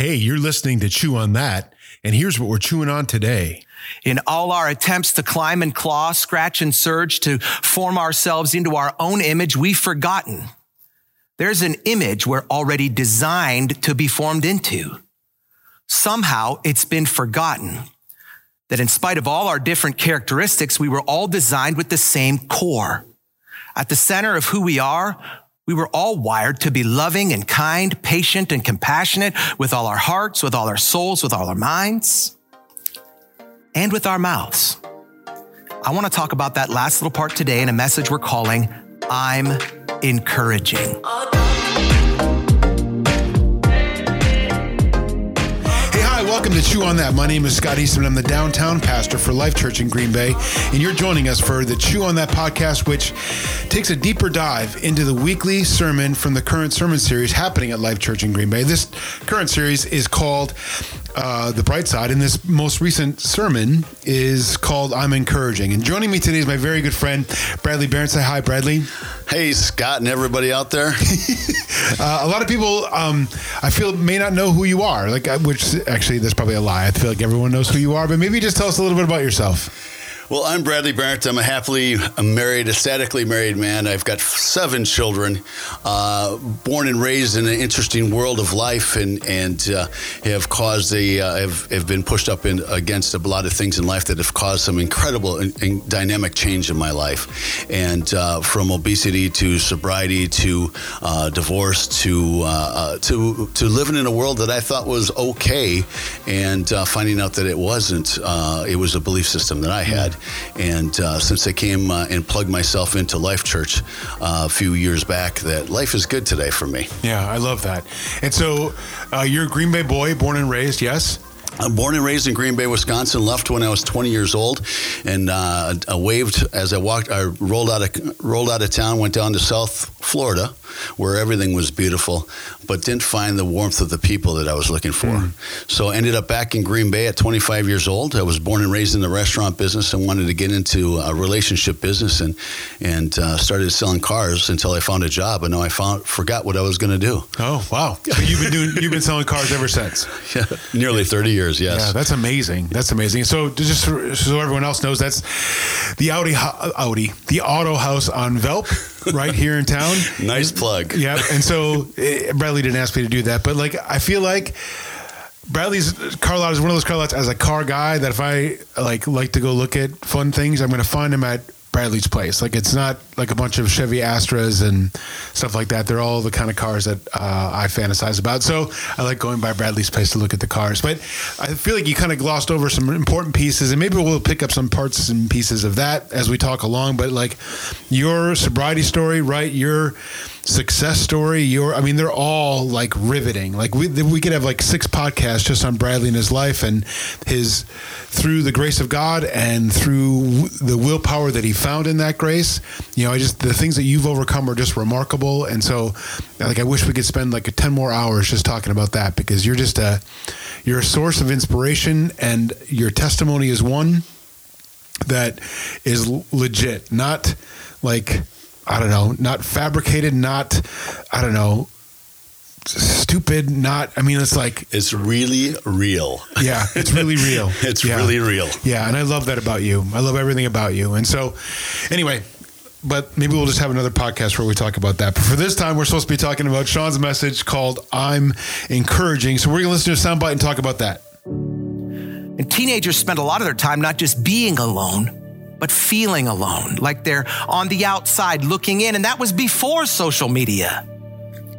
Hey, you're listening to Chew on That, and here's what we're chewing on today. In all our attempts to climb and claw, scratch and surge to form ourselves into our own image, we've forgotten there's an image we're already designed to be formed into. Somehow it's been forgotten that in spite of all our different characteristics, we were all designed with the same core. At the center of who we are, we were all wired to be loving and kind, patient and compassionate with all our hearts, with all our souls, with all our minds, and with our mouths. I want to talk about that last little part today in a message we're calling I'm Encouraging. Welcome to Chew on That. My name is Scott Eastman. I'm the downtown pastor for Life Church in Green Bay, and you're joining us for the Chew on That podcast, which takes a deeper dive into the weekly sermon from the current sermon series happening at Life Church in Green Bay. This current series is called uh, The Bright Side, and this most recent sermon is called I'm Encouraging. And joining me today is my very good friend, Bradley Barron. Say hi, Bradley. Hey, Scott, and everybody out there. uh, a lot of people, um, I feel, may not know who you are. Like, which actually, that's probably a lie. I feel like everyone knows who you are, but maybe just tell us a little bit about yourself. Well, I'm Bradley Barrett. I'm a happily married, ecstatically married man. I've got seven children, uh, born and raised in an interesting world of life, and and uh, have caused a uh, have, have been pushed up in, against a lot of things in life that have caused some incredible and, and dynamic change in my life, and uh, from obesity to sobriety to uh, divorce to uh, to to living in a world that I thought was okay, and finding out that it wasn't. it was a belief system that I had. And uh, since I came uh, and plugged myself into Life Church uh, a few years back, that life is good today for me. Yeah, I love that. And so uh, you're a Green Bay boy, born and raised, yes? I'm born and raised in Green Bay, Wisconsin. Left when I was 20 years old, and uh, I waved as I walked. I rolled out of rolled out of town, went down to South Florida, where everything was beautiful, but didn't find the warmth of the people that I was looking for. Mm. So I ended up back in Green Bay at 25 years old. I was born and raised in the restaurant business and wanted to get into a relationship business and and uh, started selling cars until I found a job. And now I found forgot what I was going to do. Oh wow! So you've been doing you've been selling cars ever since? yeah, nearly 30 years. Yes. Yeah, that's amazing. That's amazing. So just so everyone else knows, that's the Audi Audi the Auto House on Velp right here in town. nice plug. Yeah. And so eh, Bradley didn't ask me to do that, but like I feel like Bradley's car lot is one of those car lots as a car guy that if I like like to go look at fun things, I'm going to find him at Bradley's place. Like it's not like a bunch of Chevy Astras and stuff like that. They're all the kind of cars that uh, I fantasize about. So I like going by Bradley's place to look at the cars. But I feel like you kind of glossed over some important pieces, and maybe we'll pick up some parts and pieces of that as we talk along. But like your sobriety story, right? Your success story your i mean they're all like riveting. Like we, we could have like six podcasts just on bradley and his life and his through the grace of god and through the willpower that he found in that grace. You know i just the things that you've overcome are just remarkable. And so like i wish we could spend like 10 more hours just talking about that because you're just a you're a source of inspiration and your testimony is one that is legit not like I don't know, not fabricated, not, I don't know, stupid, not, I mean, it's like. It's really real. Yeah, it's really real. it's yeah. really real. Yeah, and I love that about you. I love everything about you. And so, anyway, but maybe we'll just have another podcast where we talk about that. But for this time, we're supposed to be talking about Sean's message called I'm Encouraging. So we're going to listen to a soundbite and talk about that. And teenagers spend a lot of their time not just being alone but feeling alone, like they're on the outside looking in. And that was before social media.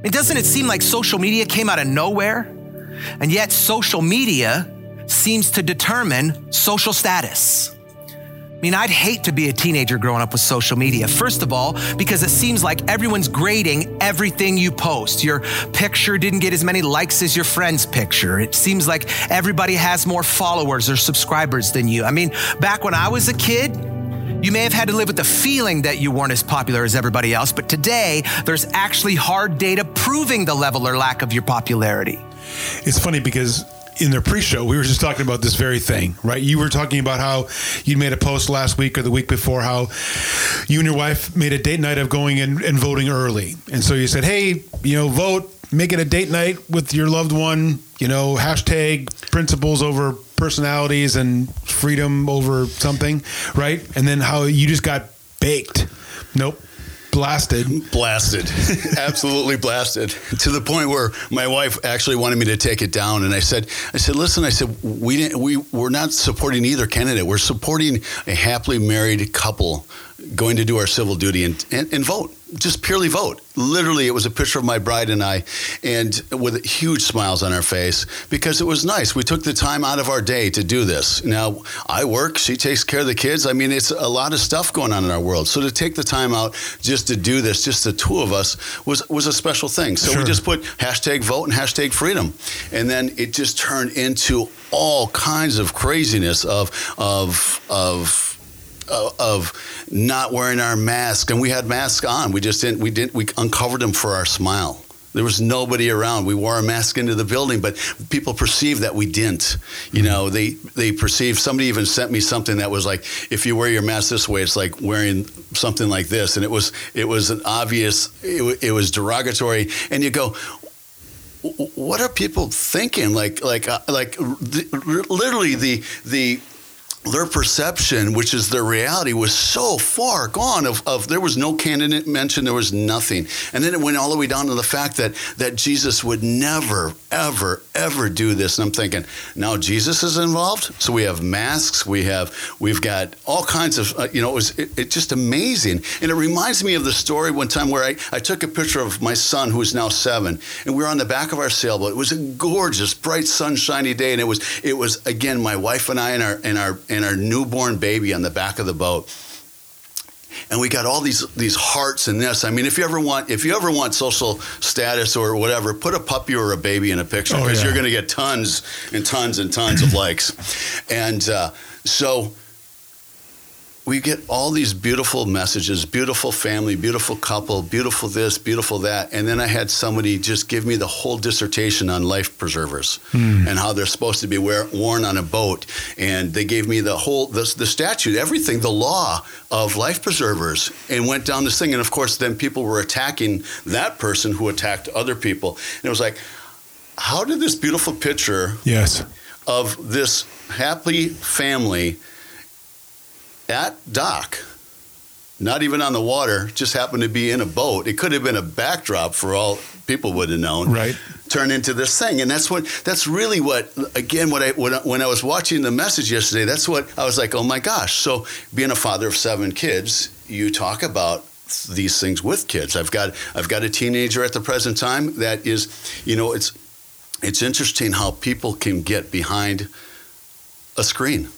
And doesn't it seem like social media came out of nowhere? And yet, social media seems to determine social status. I mean, I'd hate to be a teenager growing up with social media. First of all, because it seems like everyone's grading everything you post. Your picture didn't get as many likes as your friend's picture. It seems like everybody has more followers or subscribers than you. I mean, back when I was a kid, you may have had to live with the feeling that you weren't as popular as everybody else, but today there's actually hard data proving the level or lack of your popularity. It's funny because in the pre-show we were just talking about this very thing right you were talking about how you made a post last week or the week before how you and your wife made a date night of going in and voting early and so you said hey you know vote make it a date night with your loved one. You know, hashtag principles over personalities and freedom over something, right? And then how you just got baked. Nope blasted. Blasted. Absolutely blasted. To the point where my wife actually wanted me to take it down. And I said, I said, listen, I said, we didn't, we, we're not supporting either candidate. We're supporting a happily married couple going to do our civil duty and, and, and, vote. Just purely vote. Literally, it was a picture of my bride and I, and with huge smiles on our face because it was nice. We took the time out of our day to do this. Now, I work, she takes care of the kids. I mean, it's a lot of stuff going on in our world. So to take the time out just to do this, just the two of us, was was a special thing. So sure. we just put hashtag vote and hashtag freedom, and then it just turned into all kinds of craziness of of of of not wearing our mask, and we had masks on. We just didn't. We didn't. We uncovered them for our smile. There was nobody around. We wore a mask into the building, but people perceived that we didn't. You know, they they perceived. Somebody even sent me something that was like, if you wear your mask this way, it's like wearing something like this, and it was it was an obvious. It, it was derogatory, and you go, what are people thinking? Like, like, uh, like, literally the the their perception, which is their reality, was so far gone. Of, of there was no candidate mentioned, there was nothing, and then it went all the way down to the fact that that Jesus would never, ever, ever do this. And I'm thinking, now Jesus is involved, so we have masks, we have we've got all kinds of, uh, you know, it was it, it, just amazing, and it reminds me of the story one time where I, I took a picture of my son who is now seven, and we were on the back of our sailboat. It was a gorgeous, bright, sunshiny day, and it was it was again my wife and I and our and our and our newborn baby on the back of the boat and we got all these these hearts in this. I mean, if you ever want if you ever want social status or whatever, put a puppy or a baby in a picture because oh, yeah. you're going to get tons and tons and tons of likes. And uh, so we get all these beautiful messages beautiful family beautiful couple beautiful this beautiful that. And then i had somebody just give me the whole dissertation on life preservers hmm. and how they're supposed to be wear, worn on a boat. And they gave me the whole the, the statute everything the law of life preservers and went down this thing. And of course then people were attacking that person who attacked other people. And it was like how did this beautiful picture yes. of this happy family at dock, not even on the water, just happened to be in a boat. It could have been a backdrop for all people would have known. Right. Turn into this thing, and that's what that's really what again what I when, when I was watching the message yesterday. That's what I was like. Oh my gosh! So being a father of seven kids, you talk about these things with kids. I've got I've got a teenager at the present time that is, you know, it's it's interesting how people can get behind a screen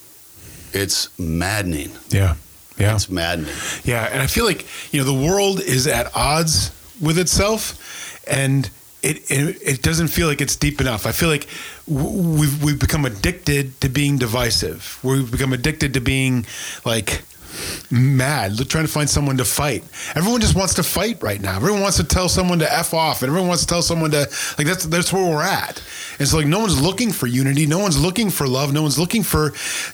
it's maddening. Yeah. Yeah. It's maddening. Yeah. And I feel like, you know, the world is at odds with itself and it, it, it doesn't feel like it's deep enough. I feel like we've, we've become addicted to being divisive. We've become addicted to being like mad, trying to find someone to fight. Everyone just wants to fight right now. Everyone wants to tell someone to f off, and everyone wants to tell someone to like that's that's where we're at. So like no one's looking for unity, no one's looking for love, no one's looking for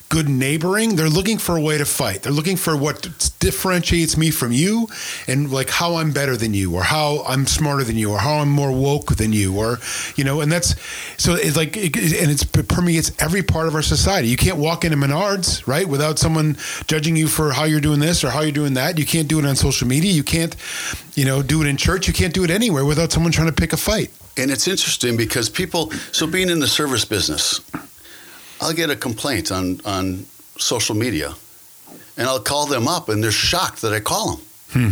good neighboring. They're looking for a way to fight. They're looking for what differentiates me from you, and like how I'm better than you, or how I'm smarter than you, or how I'm more woke than you, or you know. And that's so it's like it, and it's, it permeates every part of our society. You can't walk into Menards right without someone judging you for how you're doing this or how you're doing that. You can't do it on social media. You can't, you know, do it in church. You can't do it anywhere without someone trying to pick a fight. And it's interesting because people, so being in the service business, I'll get a complaint on, on social media and I'll call them up and they're shocked that I call them. Hmm.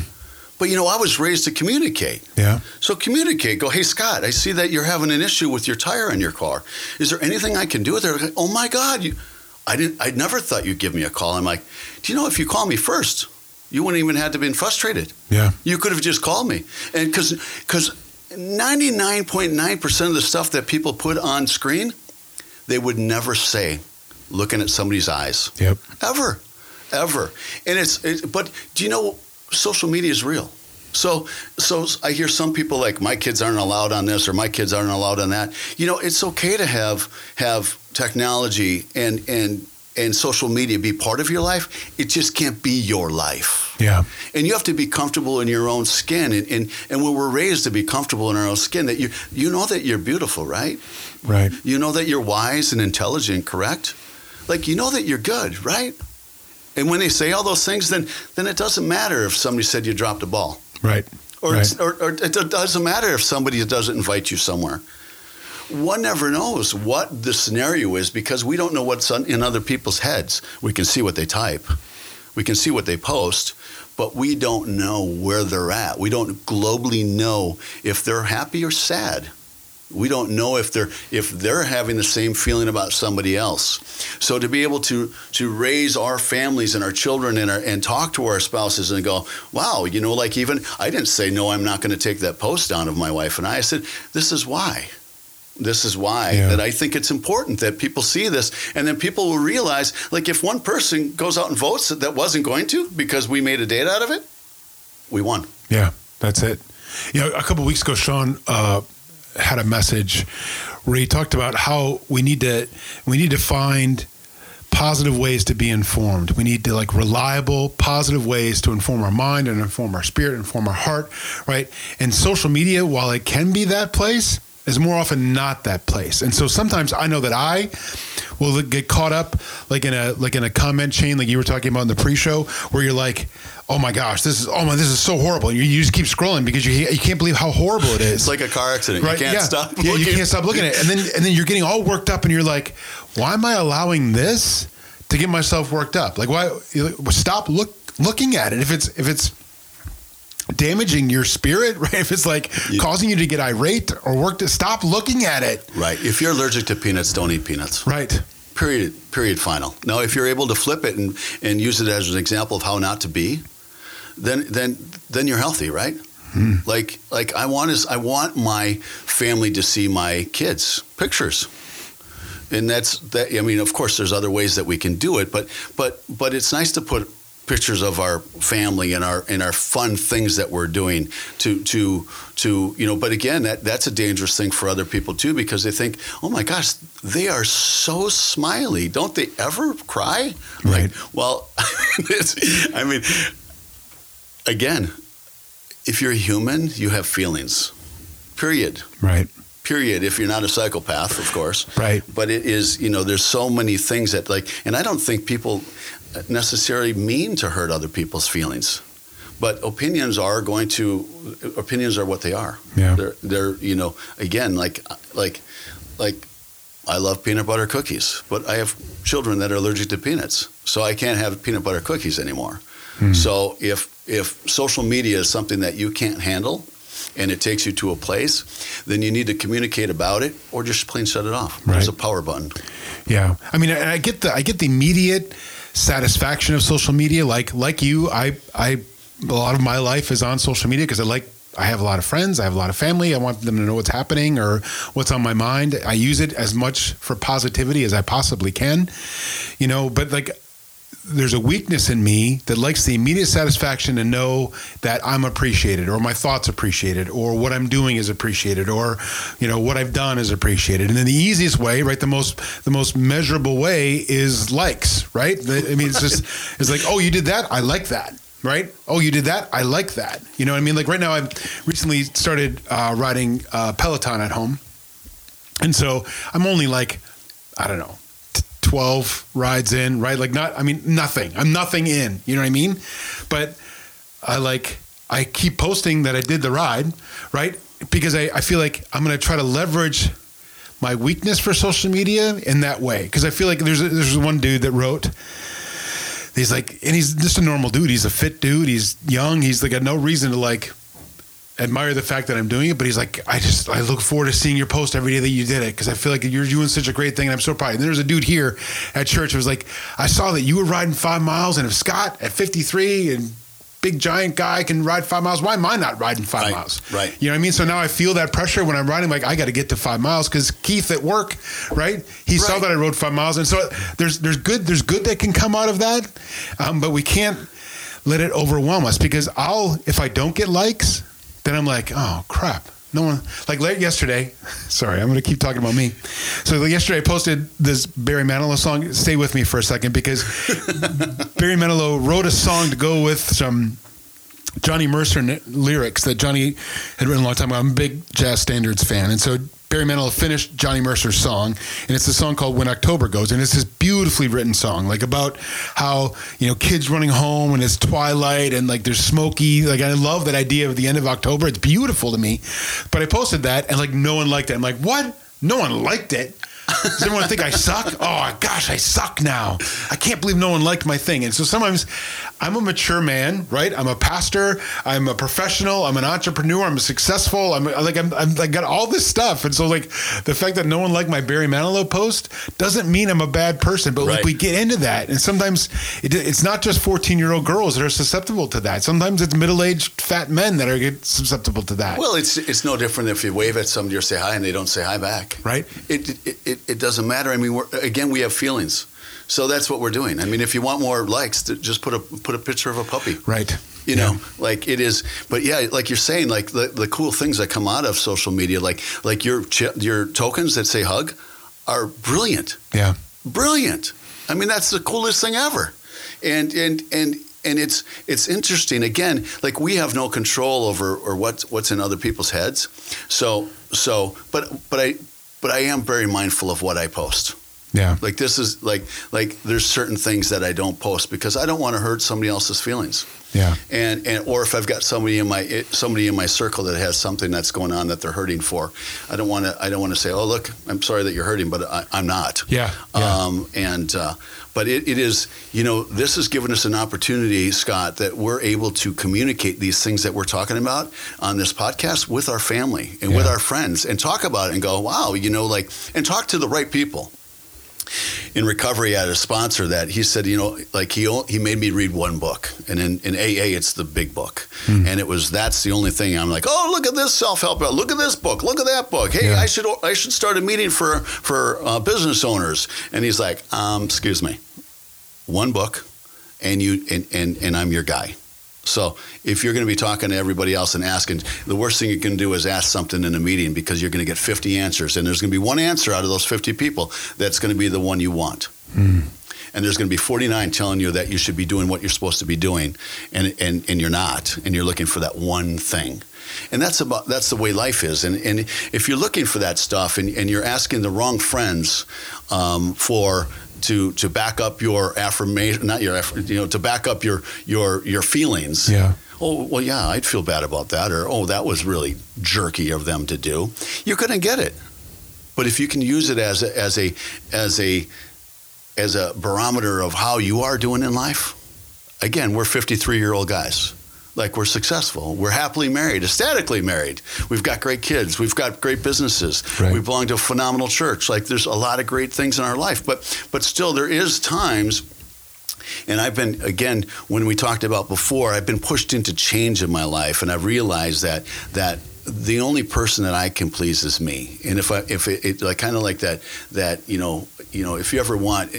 But you know, I was raised to communicate. Yeah. So communicate. Go, hey Scott, I see that you're having an issue with your tire in your car. Is there anything I can do with it? oh my God, you, I didn't. I never thought you'd give me a call. I'm like, do you know if you call me first, you wouldn't even have to been frustrated. Yeah. You could have just called me, and because because 99.9 percent of the stuff that people put on screen, they would never say, looking at somebody's eyes. Yep. Ever, ever, and it's. It, but do you know social media is real? So, so I hear some people like my kids aren't allowed on this or my kids aren't allowed on that. You know, it's okay to have have technology and and and social media be part of your life. It just can't be your life. Yeah. And you have to be comfortable in your own skin. And, and, and when we're raised to be comfortable in our own skin, that you, you know that you're beautiful, right? Right. You know that you're wise and intelligent, correct? Like, you know that you're good, right? And when they say all those things, then, then it doesn't matter if somebody said you dropped a ball. Right. Or, right. it's, or, or it doesn't matter if somebody doesn't invite you somewhere. One never knows what the scenario is because we don't know what's in other people's heads. We can see what they type, we can see what they post, but we don't know where they're at. We don't globally know if they're happy or sad. We don't know if they're if they're having the same feeling about somebody else. So to be able to to raise our families and our children and our, and talk to our spouses and go, wow, you know, like even I didn't say no, I'm not going to take that post down of my wife and I. I said this is why. This is why Yeah. that I think it's important that people see this, and then people will realize, like, if one person goes out and votes that wasn't going to because we made a date out of it, we won. Yeah, that's it. You know, a couple weeks ago, Sean uh, had a message where he talked about how we need to we need to find positive ways to be informed. We need to like reliable, positive ways to inform our mind and inform our spirit, inform our heart, right? And social media, while it can be that place, is more often not that place. And so sometimes I know that I will get caught up like in a like in a comment chain like you were talking about in the pre-show where you're like, "Oh my gosh, this is oh my this is so horrible." And you, you just keep scrolling because you you can't believe how horrible it is. It's like a car accident. Right? You can't yeah. stop. Yeah, you looking. can't stop looking at it, and then and then you're getting all worked up, and you're like, "Why am I allowing this to get myself worked up? Like, why? Stop look looking at it. If it's if it's damaging your spirit, right? If it's like Yeah. causing you to get irate or work to stop looking at it, Right. If you're allergic to peanuts, don't eat peanuts. right? Period. Period. Final. Now, if you're able to flip it and, and use it as an example of how not to be, then then then you're healthy, right? Hmm. Like like I want is I want my family to see my kids pictures, and that's that. I mean, of course, there's other ways that we can do it, but but but it's nice to put pictures of our family and our and our fun things that we're doing to to to you know but again that that's a dangerous thing for other people too because they think oh my gosh they are so smiley don't they ever cry Right. like well it's, i mean again if you're human you have feelings period Right. period if you're not a psychopath of course Right. but it is you know there's so many things that like and i don't think people necessarily mean to hurt other people's feelings but opinions are going to opinions are what they are Yeah. they're they're you know again like like like I love peanut butter cookies, but I have children that are allergic to peanuts, so I can't have peanut butter cookies anymore. Hmm. So if if social media is something that you can't handle and it takes you to a place, then you need to communicate about it or just plain shut it off. There's a power button. Yeah, I mean, I get the I get the immediate satisfaction of social media. Like like you, I I a lot of my life is on social media because I like I have a lot of friends, I have a lot of family. I want them to know what's happening or what's on my mind. I use it as much for positivity as I possibly can, you know. But like there's a weakness in me that likes the immediate satisfaction to know that I'm appreciated or my thoughts appreciated or what I'm doing is appreciated or you know what I've done is appreciated. And then the easiest way, right, the most the most measurable way is likes, right? I mean it's just it's like, "Oh, you did that? I like that." Right? Oh, you did that? I like that. You know what I mean? Like right now I've recently started uh, riding uh, Peloton at home. And so I'm only like I don't know, 12 rides in, right? Like not, I mean, nothing. I'm nothing in, you know what I mean? But I like, I keep posting that I did the ride, right? Because I, I feel like I'm going to try to leverage my weakness for social media in that way. Cause I feel like there's, a, there's one dude that wrote, he's like, and he's just a normal dude. He's a fit dude. He's young. He's like, got no reason to like, admire the fact that I'm doing it, but he's like, I just I look forward to seeing your post every day that you did it because I feel like you're doing such a great thing, and I'm so proud. And there's a dude here at church who was like, I saw that you were riding five miles, and if Scott at 53 and big giant guy can ride five miles, why am I not riding five Right, miles? right. You know what I mean? So now I feel that pressure when I'm riding. Like I got to get to five miles because Keith at work, right? He saw that I rode five miles, and so there's there's good there's good that can come out of that, um, but we can't let it overwhelm us because I'll if I don't get likes, then I'm like, oh crap. no one like late yesterday. Sorry, I'm going to keep talking about me. So yesterday I posted this Barry Manilow song. Stay with me for a second because Barry Manilow wrote a song to go with some Johnny Mercer lyrics that Johnny had written a long time ago. I'm a big jazz standards fan, and so Barry Manilow finished Johnny Mercer's song, and it's a song called "When October Goes," and it's this beautifully written song, like about how you know kids running home and it's twilight and like there's smoky. Like I love that idea of the end of October. It's beautiful to me, but I posted that and like no one liked it. I'm like, what? No one liked it. Does everyone think I suck? Oh gosh, I suck now. I can't believe no one liked my thing. And so sometimes I'm a mature man, right? I'm a pastor. I'm a professional. I'm an entrepreneur. I'm successful. I'm like I'm, I'm like got all this stuff. And so like the fact that no one liked my Barry Manilow post doesn't mean I'm a bad person. But like we get into that, and sometimes it, it's not just 14 year old girls that are susceptible to that. Sometimes it's middle aged fat men that are get susceptible to that. Well, it's it's no different if you wave at somebody or say hi and they don't say hi back. Right. It it, it, it doesn't matter. I mean, we're, again, we have feelings, so that's what we're doing. I mean, if you want more likes, just put a put a picture of a puppy. right. You know, like it is. But yeah, like you're saying, like the, the cool things that come out of social media, like like your your tokens that say hug, are brilliant. Yeah. brilliant. I mean, that's the coolest thing ever. And and and and it's it's interesting. Again, like we have no control over or what's what's in other people's heads. So so, but but I but I am very mindful of what I post. Yeah. Like this is like like there's certain things that I don't post because I don't want to hurt somebody else's feelings. Yeah. And and or if I've got somebody in my somebody in my circle that has something that's going on that they're hurting for, I don't want to I don't want to say, oh look, I'm sorry that you're hurting, but I, I'm not. Yeah. yeah. Um, and uh, but it, it is you know this has given us an opportunity, Scott, that we're able to communicate these things that we're talking about on this podcast with our family and with our friends and talk about it and go, wow, you know, like and talk to the right people. In recovery, I had a sponsor that he said, you know, like he he made me read one book, and in, in AA, it's the big book, and it was that's the only thing. I'm like, oh, look at this self help book, look at this book, look at that book. Hey, Yeah. I should I should start a meeting for for uh, business owners. And he's like, um, excuse me, one book, and you and, and and I'm your guy. So if you're going to be talking to everybody else and asking, the worst thing you can do is ask something in a meeting because you're going to get 50 answers, and there's going to be one answer out of those 50 people that's going to be the one you want. And there's going to be 49 telling you that you should be doing what you're supposed to be doing, and, and, and you're not, and you're looking for that one thing. And that's about that's the way life is. And, and if you're looking for that stuff and, and you're asking the wrong friends um, for to to back up your affirmation, not your you know to back up your your your feelings. Yeah. Oh well, yeah, I'd feel bad about that, or oh, that was really jerky of them to do. You're going to get it. But if you can use it as a, as a as a as a barometer of how you are doing in life, again, we're 53 year old guys. Like we're successful. We're happily married, ecstatically married. We've got great kids. We've got great businesses. Right. We belong to a phenomenal church. Like there's a lot of great things in our life. But but still there is times and I've been again when we talked about before, I've been pushed into change in my life and I've realized that that the only person that I can please is me. And if I if it, it like kind of like that that you know you know if you ever want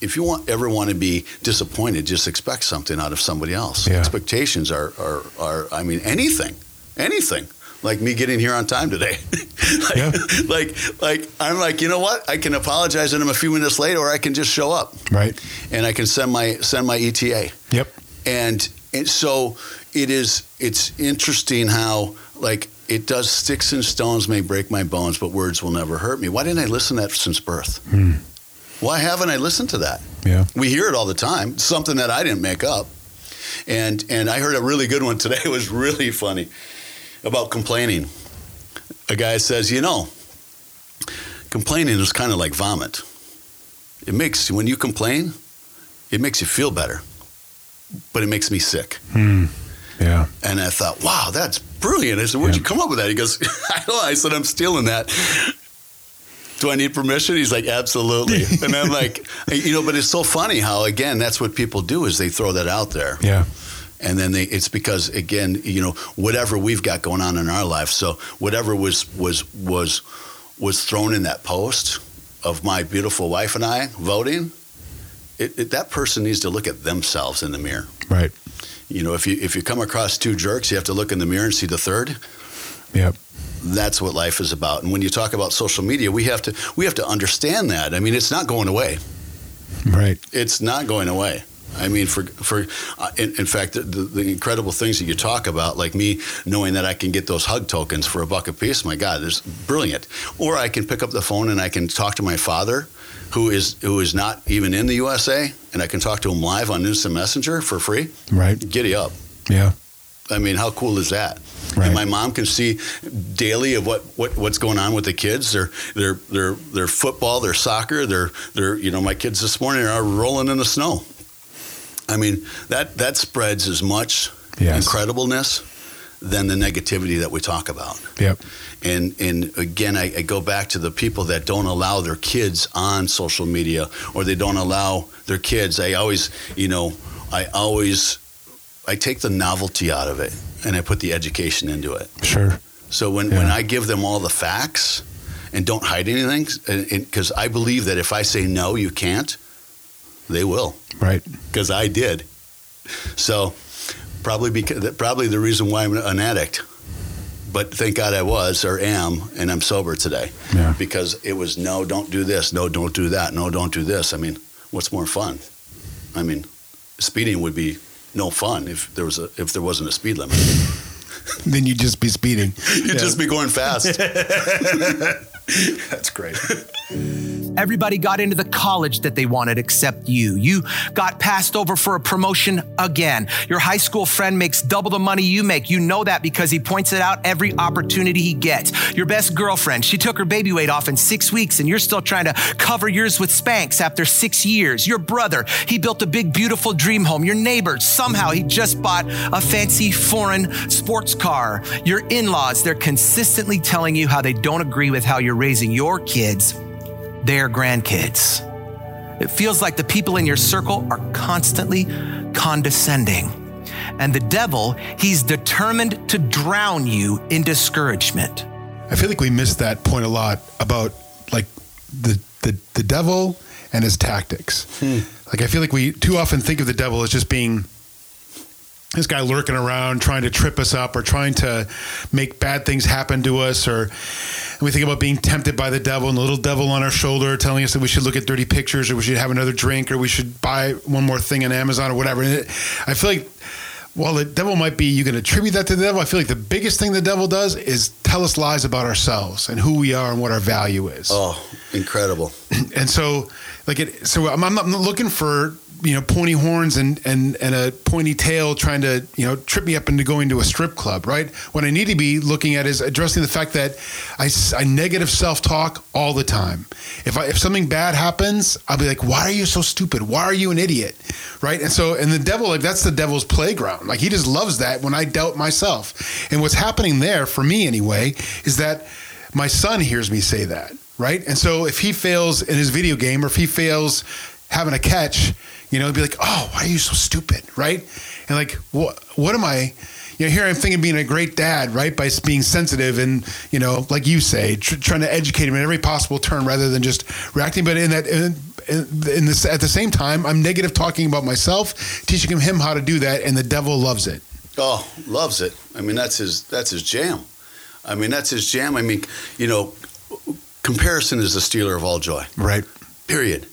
if you want ever want to be disappointed, just expect something out of somebody else. Yeah. Expectations are, are are I mean anything anything like me getting here on time today. like, Yeah. like like I'm like you know what I can apologize to them a few minutes late or I can just show up Right. and I can send my send my ETA Yep. and, and so it is it's interesting how like it does sticks and stones may break my bones but words will never hurt me why didn't i listen to that since birth hmm. Why haven't i listened to that Yeah. we hear it all the time something that i didn't make up and and i heard a really good one today it was really funny about complaining a guy says you know complaining is kind of like vomit it makes when you complain it makes you feel better but it makes me sick Hmm. Yeah. and I thought, wow, that's brilliant. I said, where'd Yeah. you come up with that? He goes, I don't know. I said, I'm stealing that. Do I need permission? He's like, absolutely. and I'm like, you know, but it's so funny how, again, that's what people do is they throw that out there. Yeah. And then they, it's because, again, you know, whatever we've got going on in our life. So whatever was, was, was, was thrown in that post of my beautiful wife and I voting, it, it, that person needs to look at themselves in the mirror. Right. You know, if you if you come across two jerks, you have to look in the mirror and see the third. Yep. That's what life is about. And when you talk about social media, we have to we have to understand that. I mean, it's not going away. Right. It's not going away. I mean, for for uh, in, in, fact, the, the, incredible things that you talk about, like me knowing that I can get those hug tokens for a buck a piece. My God, it's brilliant. Or I can pick up the phone and I can talk to my father, who is who is not even in the USA, and I can talk to him live on Instant Messenger for free. Right. Giddy up. Yeah. I mean, how cool is that? Right. And my mom can see daily of what, what what's going on with the kids. Their their their their football, their soccer, their their you know my kids this morning are rolling in the snow. I mean that that spreads as much yes. incredibleness than the negativity that we talk about. Yep. And and again, I, I, go back to the people that don't allow their kids on social media or they don't allow their kids. I always, you know, I always I take the novelty out of it and I put the education into it. Sure. So when, yeah. when I give them all the facts and don't hide anything, because I believe that if I say no, you can't, they will. Right. Because I did. So probably because probably the reason why I'm an addict. But thank God I was or am, and I'm sober today. Yeah. Because it was no, don't do this, no, don't do that, no, don't do this. I mean, what's more fun? I mean, speeding would be no fun if there was a if there wasn't a speed limit. then you'd just be speeding. you'd yeah. just be going fast. That's great. Everybody got into the college that they wanted except you. You got passed over for a promotion again. Your high school friend makes double the money you make. You know that because he points it out every opportunity he gets. Your best girlfriend, she took her baby weight off in six weeks and you're still trying to cover yours with Spanx after six years. Your brother, he built a big, beautiful dream home. Your neighbor, somehow he just bought a fancy foreign sports car. Your in laws, they're consistently telling you how they don't agree with how you're raising your kids their grandkids. It feels like the people in your circle are constantly condescending. And the devil, he's determined to drown you in discouragement. I feel like we miss that point a lot about like the the, the devil and his tactics. Hmm. Like I feel like we too often think of the devil as just being this guy lurking around trying to trip us up or trying to make bad things happen to us or we think about being tempted by the devil and the little devil on our shoulder telling us that we should look at dirty pictures or we should have another drink or we should buy one more thing on Amazon or whatever. And it, I feel like while the devil might be, you can attribute that to the devil. I feel like the biggest thing the devil does is tell us lies about ourselves and who we are and what our value is. Oh, incredible. And so, like it, so I'm, I'm not looking for you know pointy horns and and and a pointy tail trying to you know trip me up into going to a strip club right? What i need to be looking at is addressing the fact that i, I negative self-talk all the time. If i if something bad happens i'll be like why are you so stupid? Why are you an idiot? Right? And so and the devil like that's the devil's playground. Like he just loves that when i doubt myself. And what's happening there for me anyway is that my son hears me say that right? And so if he fails in his video game or if he fails having a catch you know, be like, oh, why are you so stupid, right? And like, what what am I? You know, here I'm thinking being a great dad, right? By being sensitive and you know, like you say, tr- trying to educate him in every possible turn rather than just reacting. But in that, in, in this, at the same time, I'm negative talking about myself, teaching him how to do that, and the devil loves it. Oh, loves it. I mean, that's his that's his jam. I mean, that's his jam. I mean, you know, comparison is the stealer of all joy. Right. Period.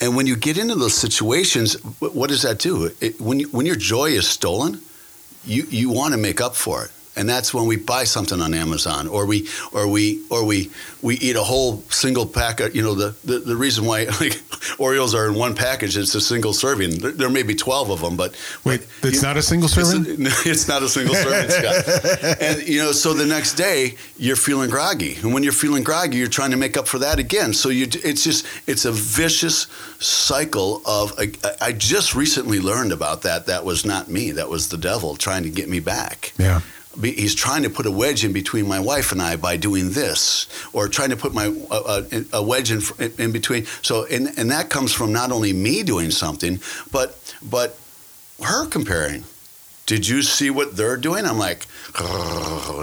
And when you get into those situations, what does that do? It, when you, when your joy is stolen, you you want to make up for it and that's when we buy something on Amazon, or we or we or we we eat a whole single pack. Of, you know, the, the, the reason why like, Oreos are in one package, it's a single serving. There, there may be twelve of them, but wait, it's not a single serving. It's, a, it's not a single serving, Scott. And you know, so the next day you're feeling groggy, and when you're feeling groggy, you're trying to make up for that again. So you, it's just it's a vicious cycle of. I, I just recently learned about that. That was not me. That was the devil trying to get me back. Yeah he's trying to put a wedge in between my wife and I by doing this, or trying to put my uh, a wedge in, in between. So, and, and that comes from not only me doing something, but but her comparing. Did you see what they're doing? I'm like,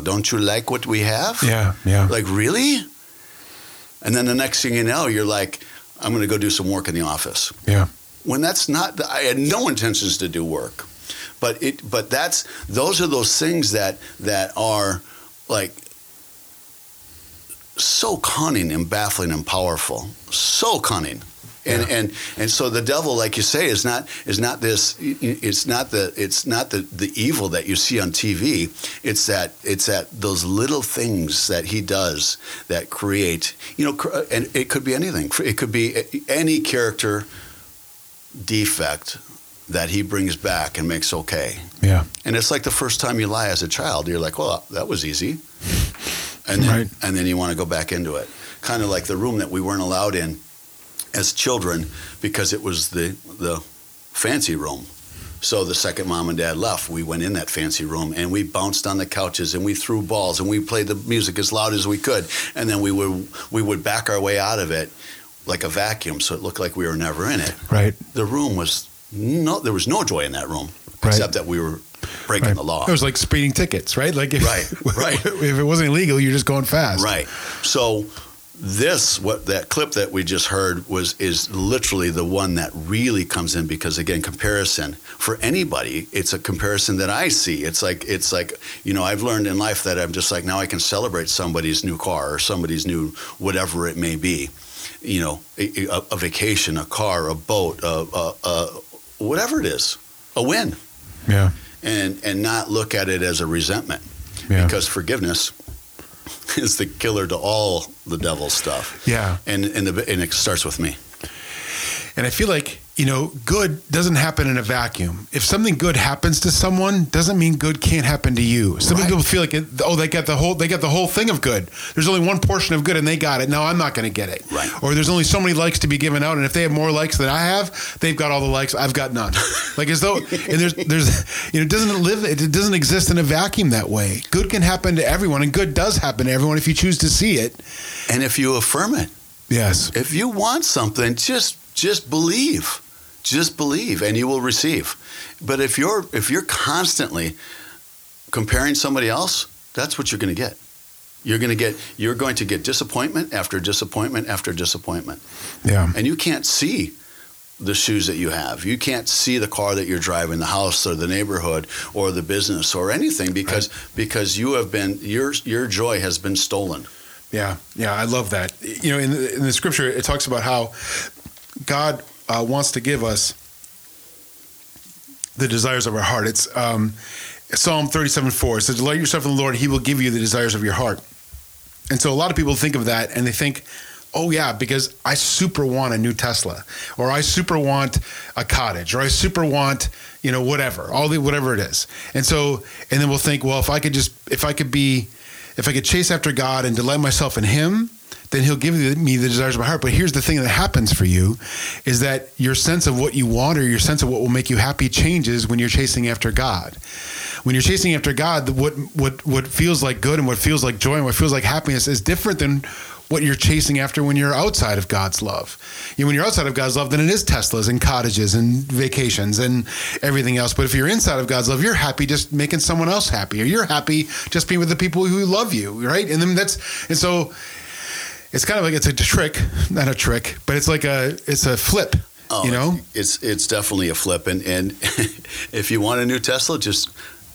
don't you like what we have? Yeah, yeah. Like really? And then the next thing you know, you're like, I'm going to go do some work in the office. Yeah. When that's not, I had no intentions to do work. But it but that's those are those things that that are like so cunning and baffling and powerful, so cunning. And, Yeah. and and so the devil, like you say, is not is not this. It's not the it's not the, the evil that you see on TV. It's that it's that those little things that he does that create. You know, and it could be anything. It could be any character defect that he brings back and makes okay. Yeah. And it's like the first time you lie as a child, you're like, well, that was easy. And then, Right. and then you want to go back into it. Kind of like the room that we weren't allowed in as children because it was the, the fancy room. So the second mom and dad left, we went in that fancy room and we bounced on the couches and we threw balls and we played the music as loud as we could. And then we would, we would back our way out of it like a vacuum so it looked like we were never in it Right. the room was no there was no joy in that room Right. except that we were breaking Right. the law It was like speeding tickets, right? Like if, Right, right. if it wasn't illegal, you're just going fast. right so this what that clip that we just heard was is literally the one that really comes in because again comparison for anybody it's a comparison that i see it's like it's like you know i've learned in life that i'm just like now i can celebrate somebody's new car or somebody's new whatever it may be you know a, a, a vacation a car a boat a, a, a, whatever it is a win Yeah. and and not look at it as a resentment Yeah. because forgiveness is the killer to all the devil's stuff Yeah. and and, the, and it starts with me And I feel like, you know, good doesn't happen in a vacuum. If something good happens to someone, doesn't mean good can't happen to you. Some Right. people feel like, it, oh, they got the whole, they got the whole thing of good. There's only one portion of good, and they got it. Now I'm not going to get it. Right. Or there's only so many likes to be given out, and if they have more likes than I have, they've got all the likes. I've got none. like as though, and there's, there's, you know, it doesn't live, it doesn't exist in a vacuum that way. Good can happen to everyone, and good does happen to everyone if you choose to see it. and if you affirm it Yes. if you want something just just believe just believe and you will receive but if you're if you're constantly comparing somebody else that's what you're going to get you're going to get you're going to get disappointment after disappointment after disappointment Yeah. and you can't see the shoes that you have. You can't see the car that you're driving, the house or the neighborhood or the business or anything because because you have been your your joy has been stolen. Yeah, yeah, I love that. You know, in the, in the scripture, it talks about how God uh, wants to give us the desires of our heart. It's um, Psalm 37 4. It says, Delight yourself in the Lord, He will give you the desires of your heart. And so a lot of people think of that and they think, oh, yeah, because I super want a new Tesla, or I super want a cottage, or I super want, you know, whatever, all the whatever it is. And so, and then we'll think, well, if I could just, if I could be, if I could chase after God and delight myself in Him, then He'll give me the desires of my heart. But here's the thing that happens for you is that your sense of what you want or your sense of what will make you happy changes when you're chasing after God. When you're chasing after God, what what what feels like good and what feels like joy and what feels like happiness is different than what you're chasing after when you're outside of God's love. You know, when you're outside of God's love, then it is Teslas and cottages and vacations and everything else. But if you're inside of God's love, you're happy just making someone else happy, or you're happy just being with the people who love you, right? And then that's and so it's kind of like it's a trick, not a trick, but it's like a it's a flip. Oh, you know, it's it's definitely a flip, and and if you want a new Tesla, just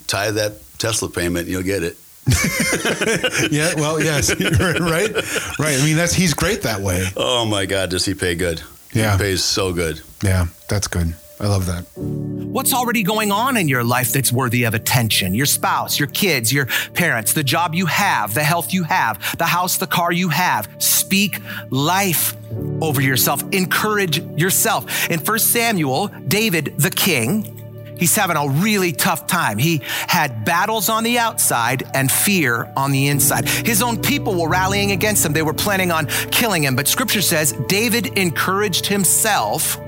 tie that Tesla payment, and you'll get it. yeah. Well, yes, right, right. I mean, that's he's great that way. Oh my God, does he pay good? Yeah. he pays so good. Yeah, that's good. I love that. What's already going on in your life that's worthy of attention? Your spouse, your kids, your parents, the job you have, the health you have, the house, the car you have. Speak life over yourself. Encourage yourself. In 1 Samuel, David, the king, He's having a really tough time. He had battles on the outside and fear on the inside. His own people were rallying against him. They were planning on killing him. But scripture says David encouraged himself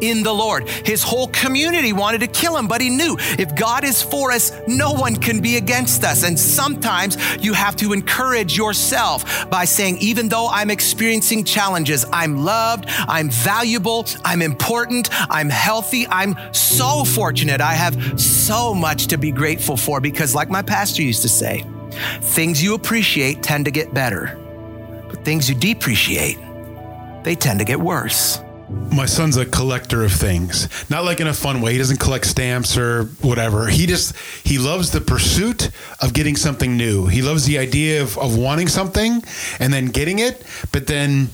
in the Lord. His whole community wanted to kill him, but he knew if God is for us, no one can be against us. And sometimes you have to encourage yourself by saying, even though I'm experiencing challenges, I'm loved, I'm valuable, I'm important, I'm healthy, I'm so fortunate. I have so much to be grateful for because, like my pastor used to say, things you appreciate tend to get better, but things you depreciate, they tend to get worse. My son's a collector of things. Not like in a fun way. He doesn't collect stamps or whatever. He just he loves the pursuit of getting something new. He loves the idea of, of wanting something and then getting it but then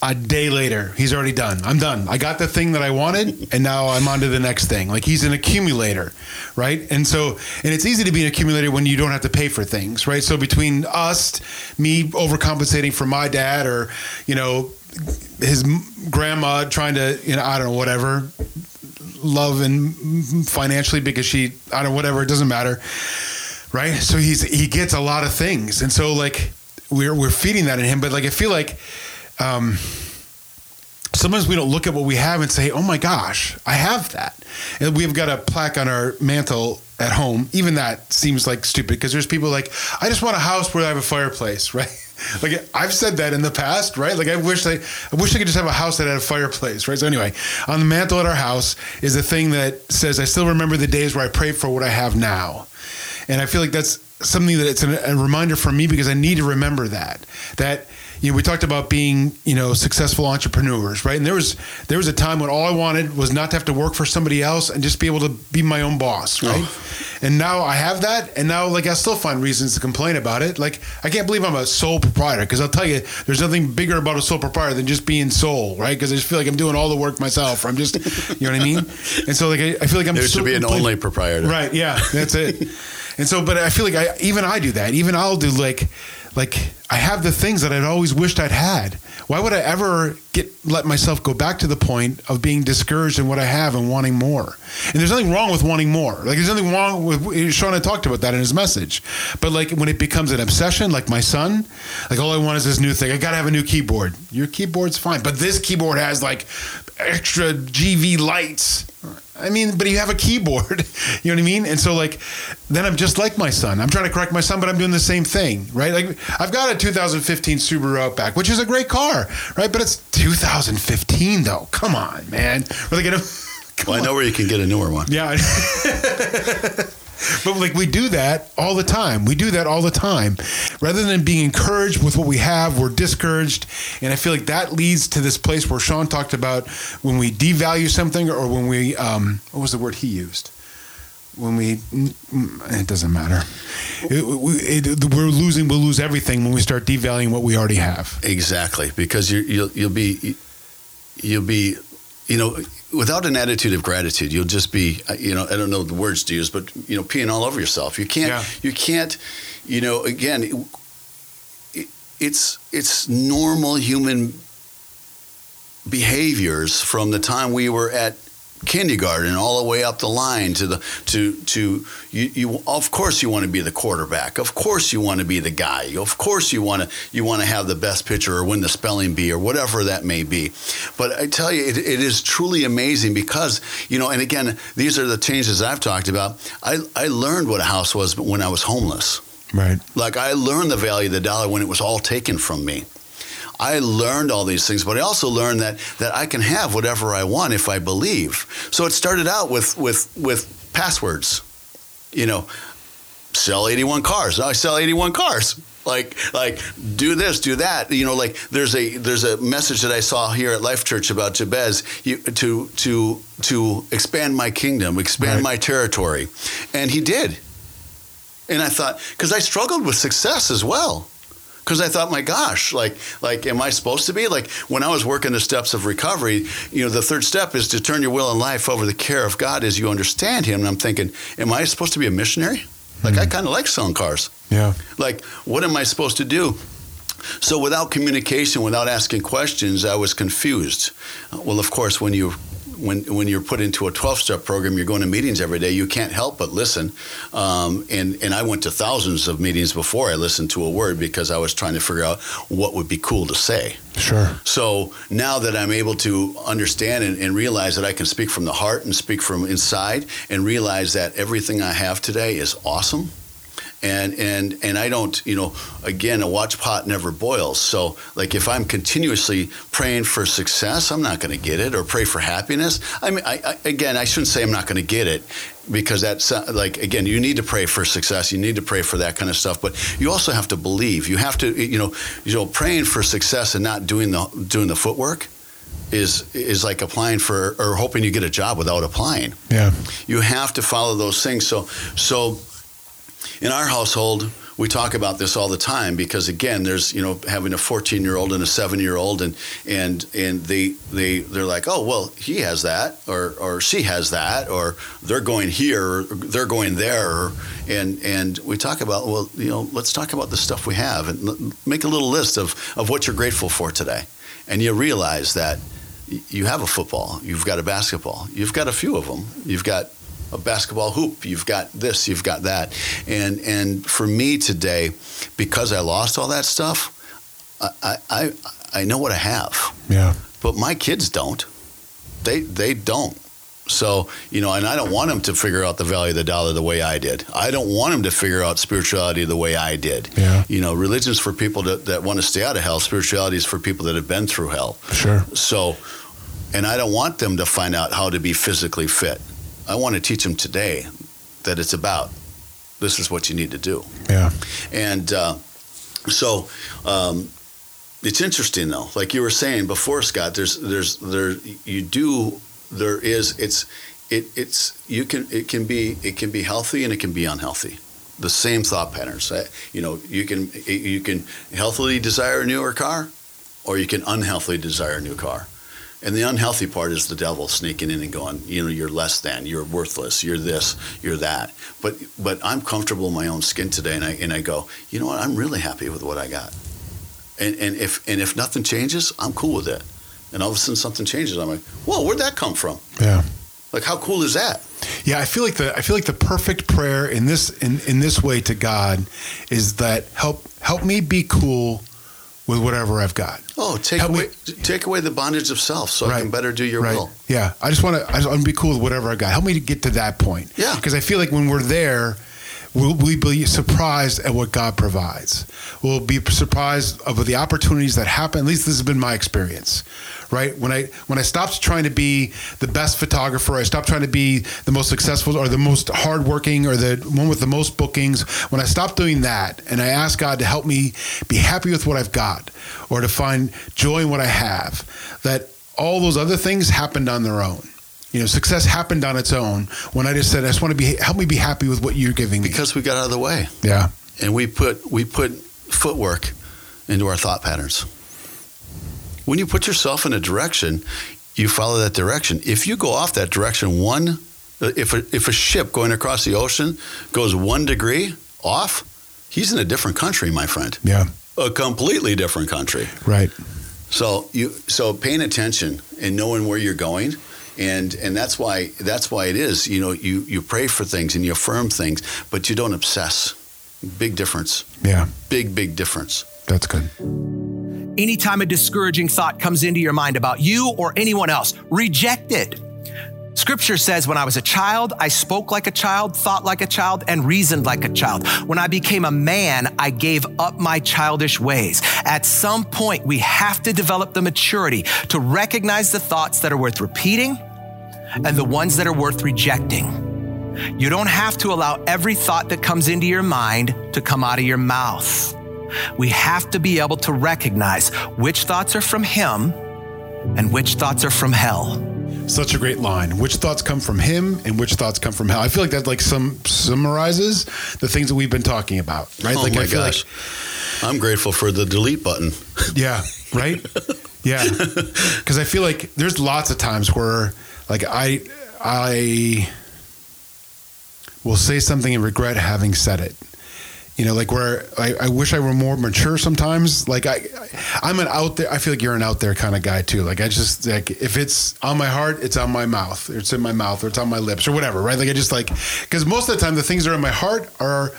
a day later he's already done. I'm done. I got the thing that i wanted and now i'm on to the next thing. Like he's an accumulator right? And so and it's easy to be an accumulator when you don't have to pay for things right? So between us me overcompensating for my dad or you know his grandma trying to you know i don't know whatever love and financially because she i don't know whatever it doesn't matter right so he's he gets a lot of things and so like we're we're feeding that in him but like i feel like um, sometimes we don't look at what we have and say, "Oh my gosh, I have that." And we've got a plaque on our mantle at home. Even that seems like stupid because there's people like, "I just want a house where I have a fireplace," right? Like I've said that in the past, right? Like I wish I, I wish I could just have a house that had a fireplace, right? So anyway, on the mantle at our house is a thing that says, "I still remember the days where I prayed for what I have now," and I feel like that's something that it's a reminder for me because I need to remember that that you know, we talked about being, you know, successful entrepreneurs, right? And there was there was a time when all I wanted was not to have to work for somebody else and just be able to be my own boss, right? Oh. And now I have that, and now like I still find reasons to complain about it. Like I can't believe I'm a sole proprietor because I'll tell you, there's nothing bigger about a sole proprietor than just being sole, right? Because I just feel like I'm doing all the work myself. I'm just, you know what I mean? And so like I, I feel like I'm. There should be an only proprietor, right? Yeah, that's it. and so, but I feel like I even I do that. Even I'll do like like I have the things that I'd always wished I'd had. Why would I ever get let myself go back to the point of being discouraged in what I have and wanting more? And there's nothing wrong with wanting more. Like there's nothing wrong with Sean had talked about that in his message. But like when it becomes an obsession, like my son, like all I want is this new thing. I gotta have a new keyboard. Your keyboard's fine, but this keyboard has like extra RGB lights. I mean, but you have a keyboard, you know what I mean? And so, like, then I'm just like my son. I'm trying to correct my son, but I'm doing the same thing, right? Like, I've got a 2015 Subaru Outback, which is a great car, right? But it's 2015, though. Come on, man. Are they gonna? well, I know where you can get a newer one. Yeah. But like we do that all the time. We do that all the time. Rather than being encouraged with what we have, we're discouraged. And I feel like that leads to this place where Sean talked about when we devalue something or when we, um, what was the word he used? When we, it doesn't matter. It, it, we're losing. We'll lose everything when we start devaluing what we already have. Exactly, because you, you'll you'll be you'll be you know, without an attitude of gratitude, you'll just be, uh, you know, I don't know the words to use, but you know, peeing all over yourself. You can't, yeah. you can't, you know, again, it's it's normal human behaviors from the time we were at kindergarten all the way up the line to the to to you, you of course you want to be the quarterback. Of course you want to be the guy. Of course you want to you want to have the best pitcher or win the spelling bee or whatever that may be. But i tell you it, it is truly amazing because you know and again these are the changes i've talked about. I i learned what a house was when i was homeless. Right. Like i learned the value of the dollar when it was all taken from me I learned all these things, but I also learned that that I can have whatever I want if I believe. So it started out with with with passwords. You know, sell 81 cars. I sell 81 cars. Like like do this, do that. You know, like there's a there's a message that I saw here at Life Church about Jabez you, to to to expand my kingdom, expand right. my territory, and he did. And I thought because I struggled with success as well because I thought, my gosh, like, like, am I supposed to be? Like, when I was working the steps of recovery, you know, the third step is to turn your will and life over the care of God as you understand Him. And I'm thinking, am I supposed to be a missionary? Like, mm-hmm. I kind of like selling cars. Yeah. Like, what am I supposed to do? So, without communication, without asking questions, I was confused. Well, of course, when you when when you're put into a 12 step program, you're going to meetings every day. You can't help but listen. Um, and and I went to thousands of meetings before I listened to a word because I was trying to figure out what would be cool to say. Sure. So now that I'm able to understand and, and realize that I can speak from the heart and speak from inside, and realize that everything I have today is awesome and and and I don't, you know, again, a watch pot never boils. So, like, if I'm continuously praying for success, I'm not going to get it, or pray for happiness. I mean, I, I, again, I shouldn't say I'm not going to get it because that's uh, like again, you need to pray for success. You need to pray for that kind of stuff, but you also have to believe. You have to, you know, you know, praying for success and not doing the doing the footwork is is like applying for or hoping you get a job without applying. Yeah. You have to follow those things. So so in our household, we talk about this all the time because again, there's you know having a 14 year old and a seven year old, and and and they they they're like, oh well, he has that, or or she has that, or they're going here, or they're going there, and and we talk about well, you know, let's talk about the stuff we have and make a little list of of what you're grateful for today, and you realize that you have a football, you've got a basketball, you've got a few of them, you've got a basketball hoop. You've got this, you've got that, and and for me today, because I lost all that stuff, I I I know what I have, Yeah. but my kids don't. They they don't. So you know, and I don't want them to figure out the value of the dollar the way I did. I don't want them to figure out spirituality the way I did. Yeah. You know, religion's for people that, that want to stay out of hell. Spirituality is for people that have been through hell. Sure. So, and I don't want them to find out how to be physically fit. I want to teach them today that it's about this is what you need to do. Yeah. And uh, so um, it's interesting though, like you were saying before, Scott. There's there's there you do there is it's it it's you can it can be it can be healthy and it can be unhealthy. The same thought patterns. Uh, You know, you can you can healthily desire a newer car, or you can unhealthily desire a new car. And the unhealthy part is the devil sneaking in and going, you know, you're less than, you're worthless, you're this, you're that. But but I'm comfortable in my own skin today, and I and I go, you know what? I'm really happy with what I got. And and if and if nothing changes, I'm cool with it. And all of a sudden something changes, I'm like, whoa, where'd that come from? Yeah. Like, how cool is that? Yeah, I feel like the I feel like the perfect prayer in this in, in this way to God is that help help me be cool with whatever I've got. Oh, take Help me- away take away the bondage of self, so I can better do your right. will. Yeah, I just want to I just want to be cool with whatever I got. Help me to get to that point. Yeah. because I feel like when we're there, we'll, we'll be surprised at what God provides. We'll be surprised of the opportunities that happen. At least this has been my experience. Right when I when I stopped trying to be the best photographer, I stopped trying to be the most successful or the most hardworking or the one with the most bookings. When I stopped doing that, and I asked God to help me be happy with what I've got, or to find joy in what I have, that all those other things happened on their own. You know, success happened on its own when I just said, I just want to be help me be happy with what you're giving me. Because we got out of the way. yeah, and we put we put footwork into our thought patterns. When you put yourself in a direction, you follow that direction. If you go off that direction one, uh, if a, if a ship going across the ocean goes one degree off, he's in a different country, my friend, yeah, a completely different country. right. So you so paying attention and knowing where you're going. And, and that's why that's why it is you know you, you pray for things and you affirm things but you don't obsess big difference Yeah, big big difference that's good. Anytime a discouraging thought comes into your mind about you or anyone else, reject it. Scripture says, When I was a child, I spoke like a child, thought like a child, and reasoned like a child. When I became a man, I gave up my childish ways. At some point, we have to develop the maturity to recognize the thoughts that are worth repeating and the ones that are worth rejecting. You don't have to allow every thought that comes into your mind to come out of your mouth. We have to be able to recognize which thoughts are from Him and which thoughts are from hell. Such a great line. Which thoughts come from him and which thoughts come from hell? I feel like that like some summarizes the things that we've been talking about, right? Oh like my I feel gosh. I'm grateful for the delete button. yeah, right? yeah. Cuz I feel like there's lots of times where like I I will say something and regret having said it. You know, like where I, I wish I were more mature sometimes. Like I, I'm an out there. I feel like you're an out there kind of guy too. Like I just like if it's on my heart, it's on my mouth, or it's in my mouth, or it's on my lips, or whatever. Right? Like I just like because most of the time the things that are in my heart are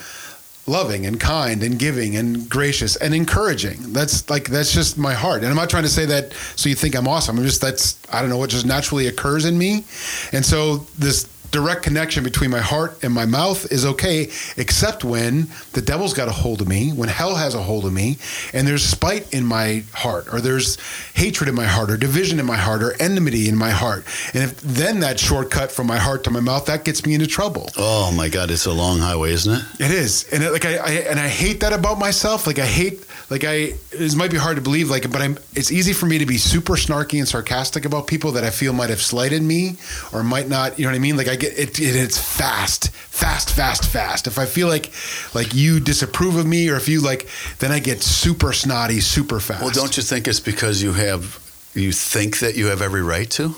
loving and kind and giving and gracious and encouraging. That's like that's just my heart. And I'm not trying to say that so you think I'm awesome. I'm just that's I don't know what just naturally occurs in me. And so this direct connection between my heart and my mouth is okay, except when the devil's got a hold of me, when hell has a hold of me, and there's spite in my heart, or there's hatred in my heart, or division in my heart, or enmity in my heart. And if then that shortcut from my heart to my mouth, that gets me into trouble. Oh my God, it's a long highway, isn't it? It is, and it, like I, I and I hate that about myself. Like I hate, like I. This might be hard to believe, like, but I'm. It's easy for me to be super snarky and sarcastic about people that I feel might have slighted me or might not. You know what I mean? Like I get it. it it's fast, fast, fast, fast. If I feel like, like you disapprove of me, or if you like, then I get super snotty, super fast. Well, don't you think it's because you have you think that you have every right to?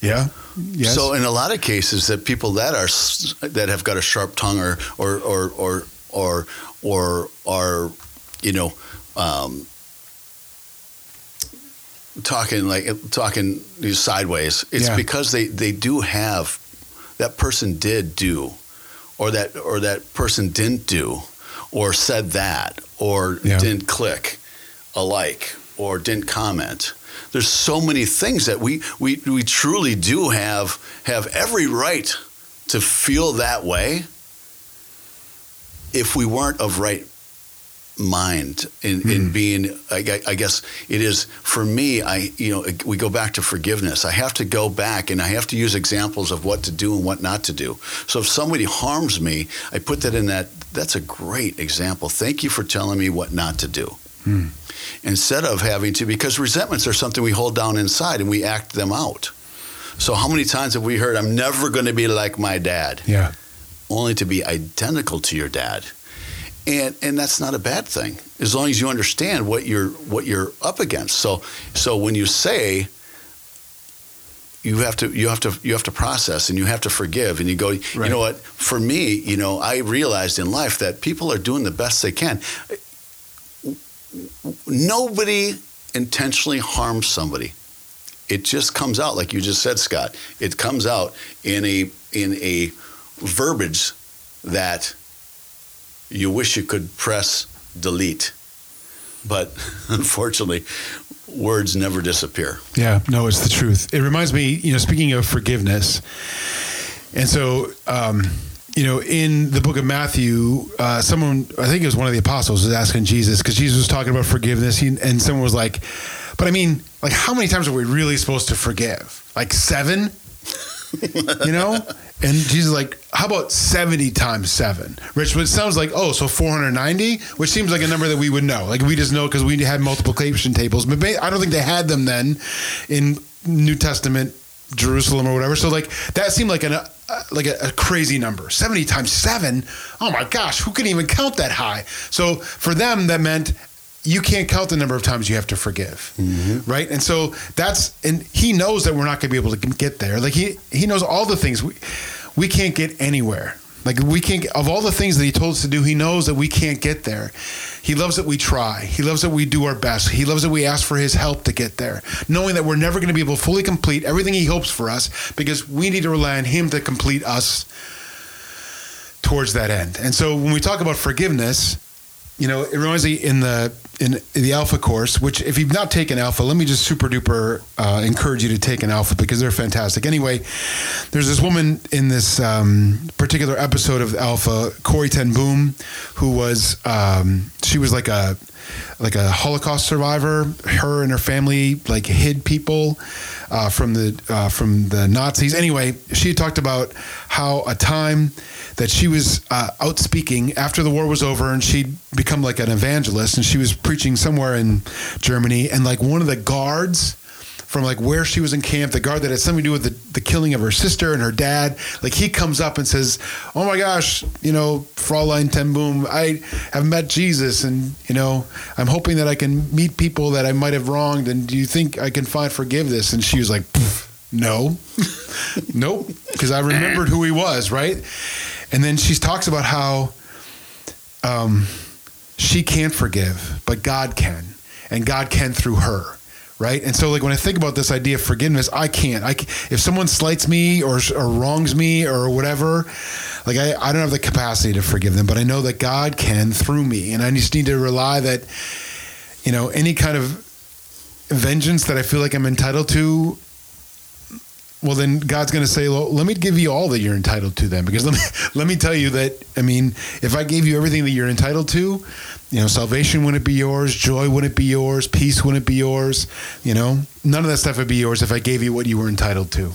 Yeah. Yes. So in a lot of cases, that people that are that have got a sharp tongue or or or or or, or are you know um, talking like talking sideways, it's Yeah. because they they do have that person did do, or that or that person didn't do, or said that, or Yeah. didn't click a like, or didn't comment. There's so many things that we we we truly do have have every right to feel that way if we weren't of right mind in, in hmm. being I, I guess it is for me i you know we go back to forgiveness. I have to go back and i have to use examples of what to do and what not to do. So if somebody harms me i put that in that that's a great example. Thank you for telling me what not to do. Hmm. Instead of having to because resentments are something we hold down inside and we act them out. So how many times have we heard i'm never going to be like my dad yeah. only to be identical to your dad. And and that's not a bad thing as long as you understand what you're what you're up against. So so when you say you have to you have to you have to process and you have to forgive and you go you know what? For me you know I realized in life that people are doing the best they can. Nobody intentionally harms somebody. It just comes out like you just said Scott. It comes out in a in a verbiage that you wish you could press delete but unfortunately words never disappear Yeah, no, it's the truth. It reminds me, you know, speaking of forgiveness, and so, um, you know, in the book of Matthew, uh, someone, I think it was one of the apostles, was asking Jesus because Jesus was talking about forgiveness, he, and someone was like, "But I mean, like, how many times are we really supposed to forgive? Like seven? you know?" And Jesus is like, "How about seventy times seven? It sounds like oh, so four hundred ninety, which seems like a number that we would know. Like we just know because we had multiplication tables, but I don't think they had them then in New Testament Jerusalem or whatever. So like that seemed like an uh, like a, a crazy number. Seventy times seven. Oh my gosh, who can even count that high? So for them, that meant you can't count the number of times you have to forgive, mm-hmm. right? And so that's and he knows that we're not going to be able to get there. Like he he knows all the things we we can't get anywhere. Like we can't of all the things that he told us to do, he knows that we can't get there. He loves that we try. He loves that we do our best. He loves that we ask for his help to get there, knowing that we're never going to be able to fully complete everything he hopes for us because we need to rely on him to complete us towards that end. And so when we talk about forgiveness, you know, it reminds me in the in, the Alpha course, which if you've not taken Alpha, let me just super duper uh, encourage you to take an Alpha because they're fantastic. Anyway, there's this woman in this um, particular episode of Alpha, Corrie Ten Boom, who was um, she was like a like a Holocaust survivor. Her and her family like hid people uh, from the uh, from the Nazis. Anyway, she talked about how a time that she was uh, out speaking after the war was over, and she'd become like an evangelist, and she was preaching somewhere in Germany, and like one of the guards from like where she was in camp, the guard that had something to do with the, the killing of her sister and her dad, like he comes up and says, "Oh my gosh, you know, Fraulein Ten Boom, I have met Jesus, and you know, I'm hoping that I can meet people that I might have wronged, and do you think I can find forgiveness?" And she was like, "Pff, "No, nope," because I remembered who he was, right? And then she talks about how um, she can't forgive, but God can, and God can through her right? And so, like when I think about this idea of forgiveness, I can't. I if someone slights me or or wrongs me or whatever, like I, I don't have the capacity to forgive them, but I know that God can through me, and I just need to rely that, you know, any kind of vengeance that I feel like I'm entitled to. Well, then God's going to say, well, let me give you all that you're entitled to then. Because let me, let me tell you that, I mean, if I gave you everything that you're entitled to, you know, salvation wouldn't be yours, joy wouldn't be yours, peace wouldn't be yours, you know, none of that stuff would be yours if I gave you what you were entitled to.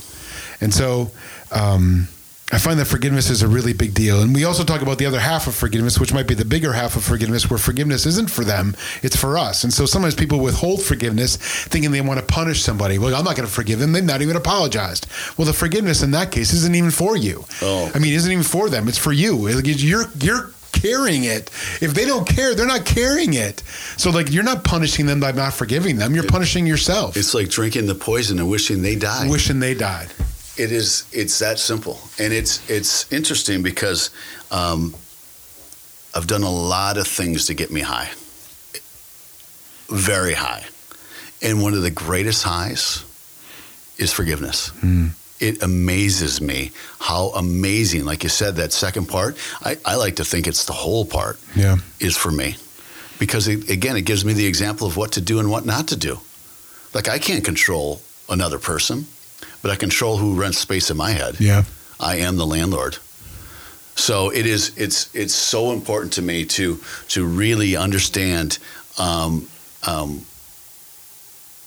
And so, um, I find that forgiveness is a really big deal. And we also talk about the other half of forgiveness, which might be the bigger half of forgiveness, where forgiveness isn't for them, it's for us. And so sometimes people withhold forgiveness thinking they want to punish somebody. Well, I'm not going to forgive them. They've not even apologized. Well, the forgiveness in that case isn't even for you. Oh. I mean, it isn't even for them. It's for you. You're, you're, carrying it. If they don't care, they're not carrying it. So like you're not punishing them by not forgiving them. You're punishing yourself. It's like drinking the poison and wishing they died. Wishing they died. It is. It's that simple, and it's it's interesting because um, I've done a lot of things to get me high, very high, and one of the greatest highs is forgiveness. Mm. It amazes me how amazing, like you said, that second part. I, I like to think it's the whole part. Yeah, is for me because it, again, it gives me the example of what to do and what not to do. Like I can't control another person but I control who rents space in my head. Yeah. I am the landlord. So it is. It's it's so important to me to to really understand um, um,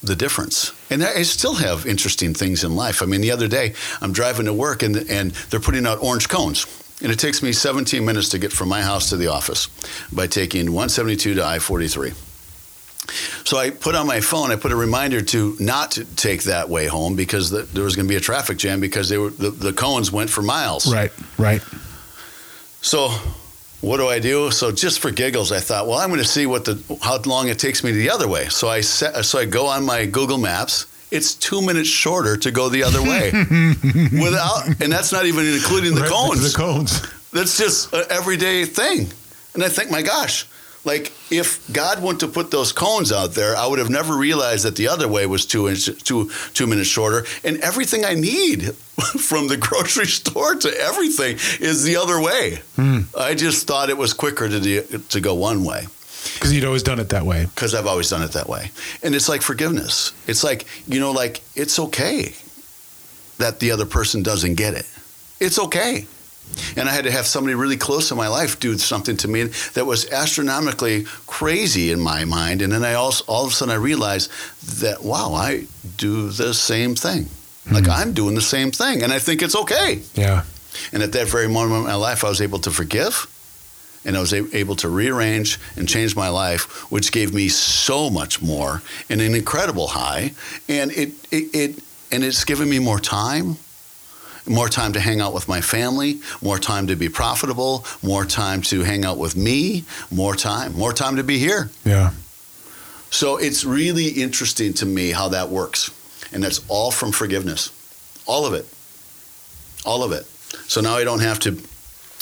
the difference. And I still have interesting things in life. I mean, the other day I'm driving to work and and they're putting out orange cones. And it takes me 17 minutes to get from my house to the office by taking 172 to I 43. So I put on my phone, I put a reminder to not to take that way home because the, there was going to be a traffic jam because they were the, the cones went for miles. Right, right. So what do I do? So just for giggles, I thought, well, I'm going to see what the how long it takes me the other way. So I set, so I go on my Google Maps. It's two minutes shorter to go the other way, without, and that's not even including the right, cones. The cones. That's just an everyday thing. And I think, my gosh, like if God went to put those cones out there, I would have never realized that the other way was two inch, two two minutes shorter. And everything I need, from the grocery store to everything, is the other way. Hmm. I just thought it was quicker to to go one way because you'd always done it that way. Because I've always done it that way, and it's like forgiveness. It's like you know, like it's okay that the other person doesn't get it. It's okay. And I had to have somebody really close in my life do something to me that was astronomically crazy in my mind. And then I also, all of a sudden, I realized that, wow, I do the same thing. Mm-hmm. Like I'm doing the same thing. And I think it's okay. Yeah. And at that very moment in my life, I was able to forgive and I was able to rearrange and change my life, which gave me so much more and an incredible high. And it, it, it and it's given me more time more time to hang out with my family, more time to be profitable, more time to hang out with me, more time, more time to be here. Yeah. So it's really interesting to me how that works. And that's all from forgiveness. All of it. All of it. So now I don't have to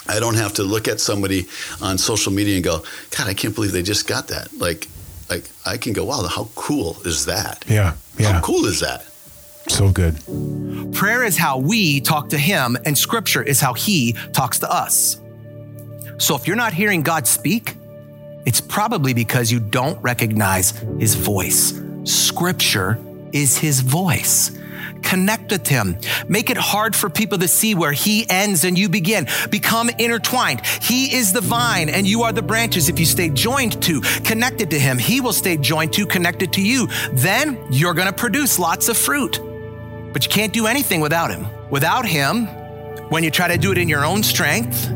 I don't have to look at somebody on social media and go, God, I can't believe they just got that. Like like I can go, wow, how cool is that? Yeah. Yeah. How cool is that? So good. Prayer is how we talk to Him, and Scripture is how He talks to us. So if you're not hearing God speak, it's probably because you don't recognize His voice. Scripture is His voice. Connect with Him. Make it hard for people to see where He ends and you begin. Become intertwined. He is the vine and you are the branches. If you stay joined to, connected to Him, He will stay joined to, connected to you. Then you're going to produce lots of fruit. But you can't do anything without Him. Without Him, when you try to do it in your own strength,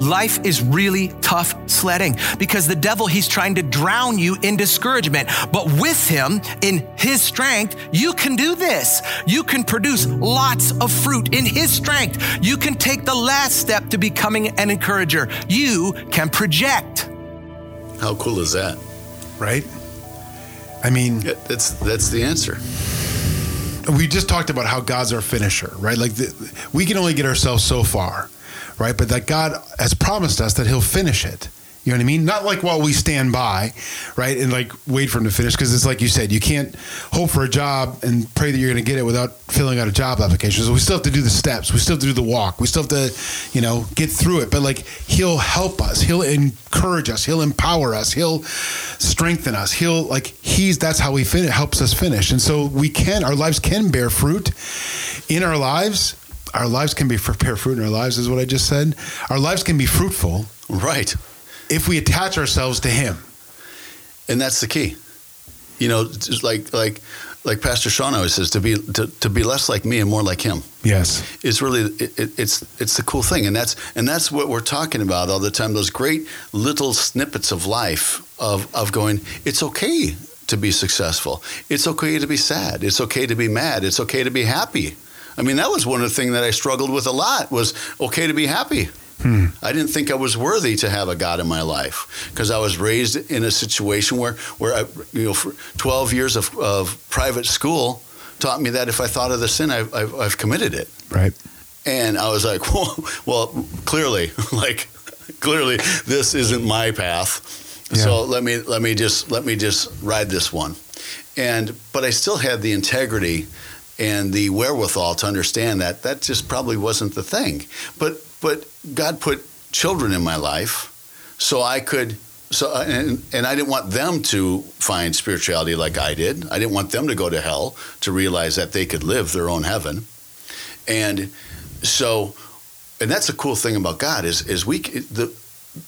life is really tough sledding because the devil, he's trying to drown you in discouragement. But with him, in his strength, you can do this. You can produce lots of fruit in his strength. You can take the last step to becoming an encourager. You can project. How cool is that? Right? I mean, that's that's the answer we just talked about how God's our finisher, right? Like the, we can only get ourselves so far, right? But that God has promised us that He'll finish it. You know what I mean? Not like while we stand by, right, and like wait for him to finish, because it's like you said, you can't hope for a job and pray that you're going to get it without filling out a job application. So we still have to do the steps. We still have to do the walk. We still have to, you know, get through it. But like He'll help us. He'll encourage us. He'll empower us. He'll strengthen us. He'll like He's that's how He fin- helps us finish. And so we can our lives can bear fruit in our lives, our lives can be bear fruit in our lives, is what I just said. Our lives can be fruitful Right. If we attach ourselves to Him. and that's the key. You know, just like like like Pastor Sean always says, to be to, to be less like me and more like Him Yes. is really it, it, it's it's the cool thing, and that's and that's what we're talking about all the time. Those great little snippets of life of of going. It's okay to be successful. It's okay to be sad. It's okay to be mad. It's okay to be happy. I mean, that was one of the things that I struggled with a lot. Was okay to be happy. I didn't think I was worthy to have a God in my life because I was raised in a situation where, where I, you know, for 12 years of, of private school taught me that if I thought of the sin, I've, I've, I've committed it. Right. And I was like, well, well clearly, like, clearly, this isn't my path. Yeah. So let me let me just let me just ride this one. And but I still had the integrity and the wherewithal to understand that that just probably wasn't the thing. But but God put children in my life, so I could. So uh, and, and I didn't want them to find spirituality like I did. I didn't want them to go to hell to realize that they could live their own heaven. And so, and that's the cool thing about God is is we the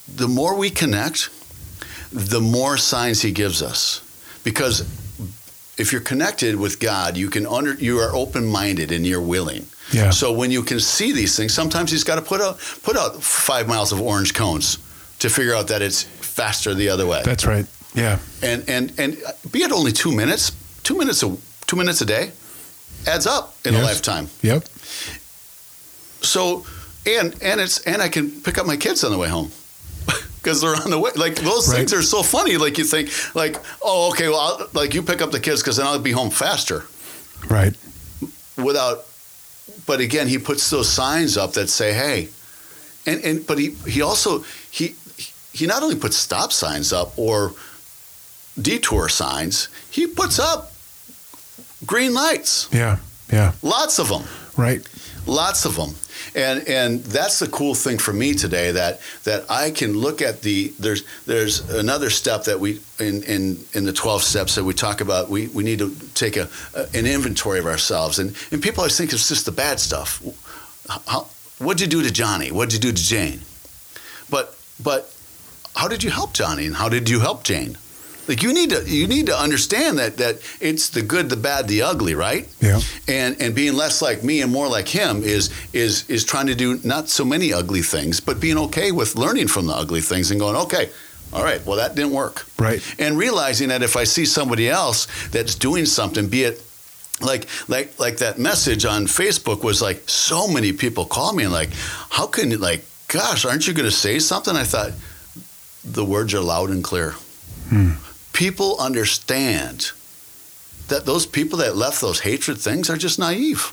the more we connect, the more signs He gives us, because if you're connected with God, you can under you are open minded and you're willing. Yeah. So when you can see these things, sometimes He's got to put out put out five miles of orange cones to figure out that it's faster the other way. That's right. Yeah. and and and be it only two minutes, two minutes a two minutes a day, adds up in a lifetime. Yep. So, and and it's and I can pick up my kids on the way home because they're on the way. Like those Right. things are so funny. Like you think, like, oh, okay, well, I'll, like you pick up the kids because then I'll be home faster Right. without. But again, he puts those signs up that say, hey, and and but he he also he he not only puts stop signs up or detour signs, he puts up green lights, Yeah. Yeah. lots of them. Right. lots of them and and that's the cool thing for me today that that I can look at the there's there's another step that we in in in the 12 steps that we talk about we we need to take a, a an inventory of ourselves. And and people always think it's just the bad stuff. How, what'd you do to Johnny? What'd you do to Jane? But but how did you help Johnny and how did you help Jane like you need to you need to understand that that it's the good the bad the ugly right? Yeah. and and being less like me and more like him is is is trying to do not so many ugly things but being okay with learning from the ugly things and going okay all right well that didn't work. Right. and realizing that if i see somebody else that's doing something be it like like like that message on facebook was like so many people call me and like how can you like gosh aren't you going to say something? I thought the words are loud and clear hmm. People understand that those people that left those hatred things are just naive.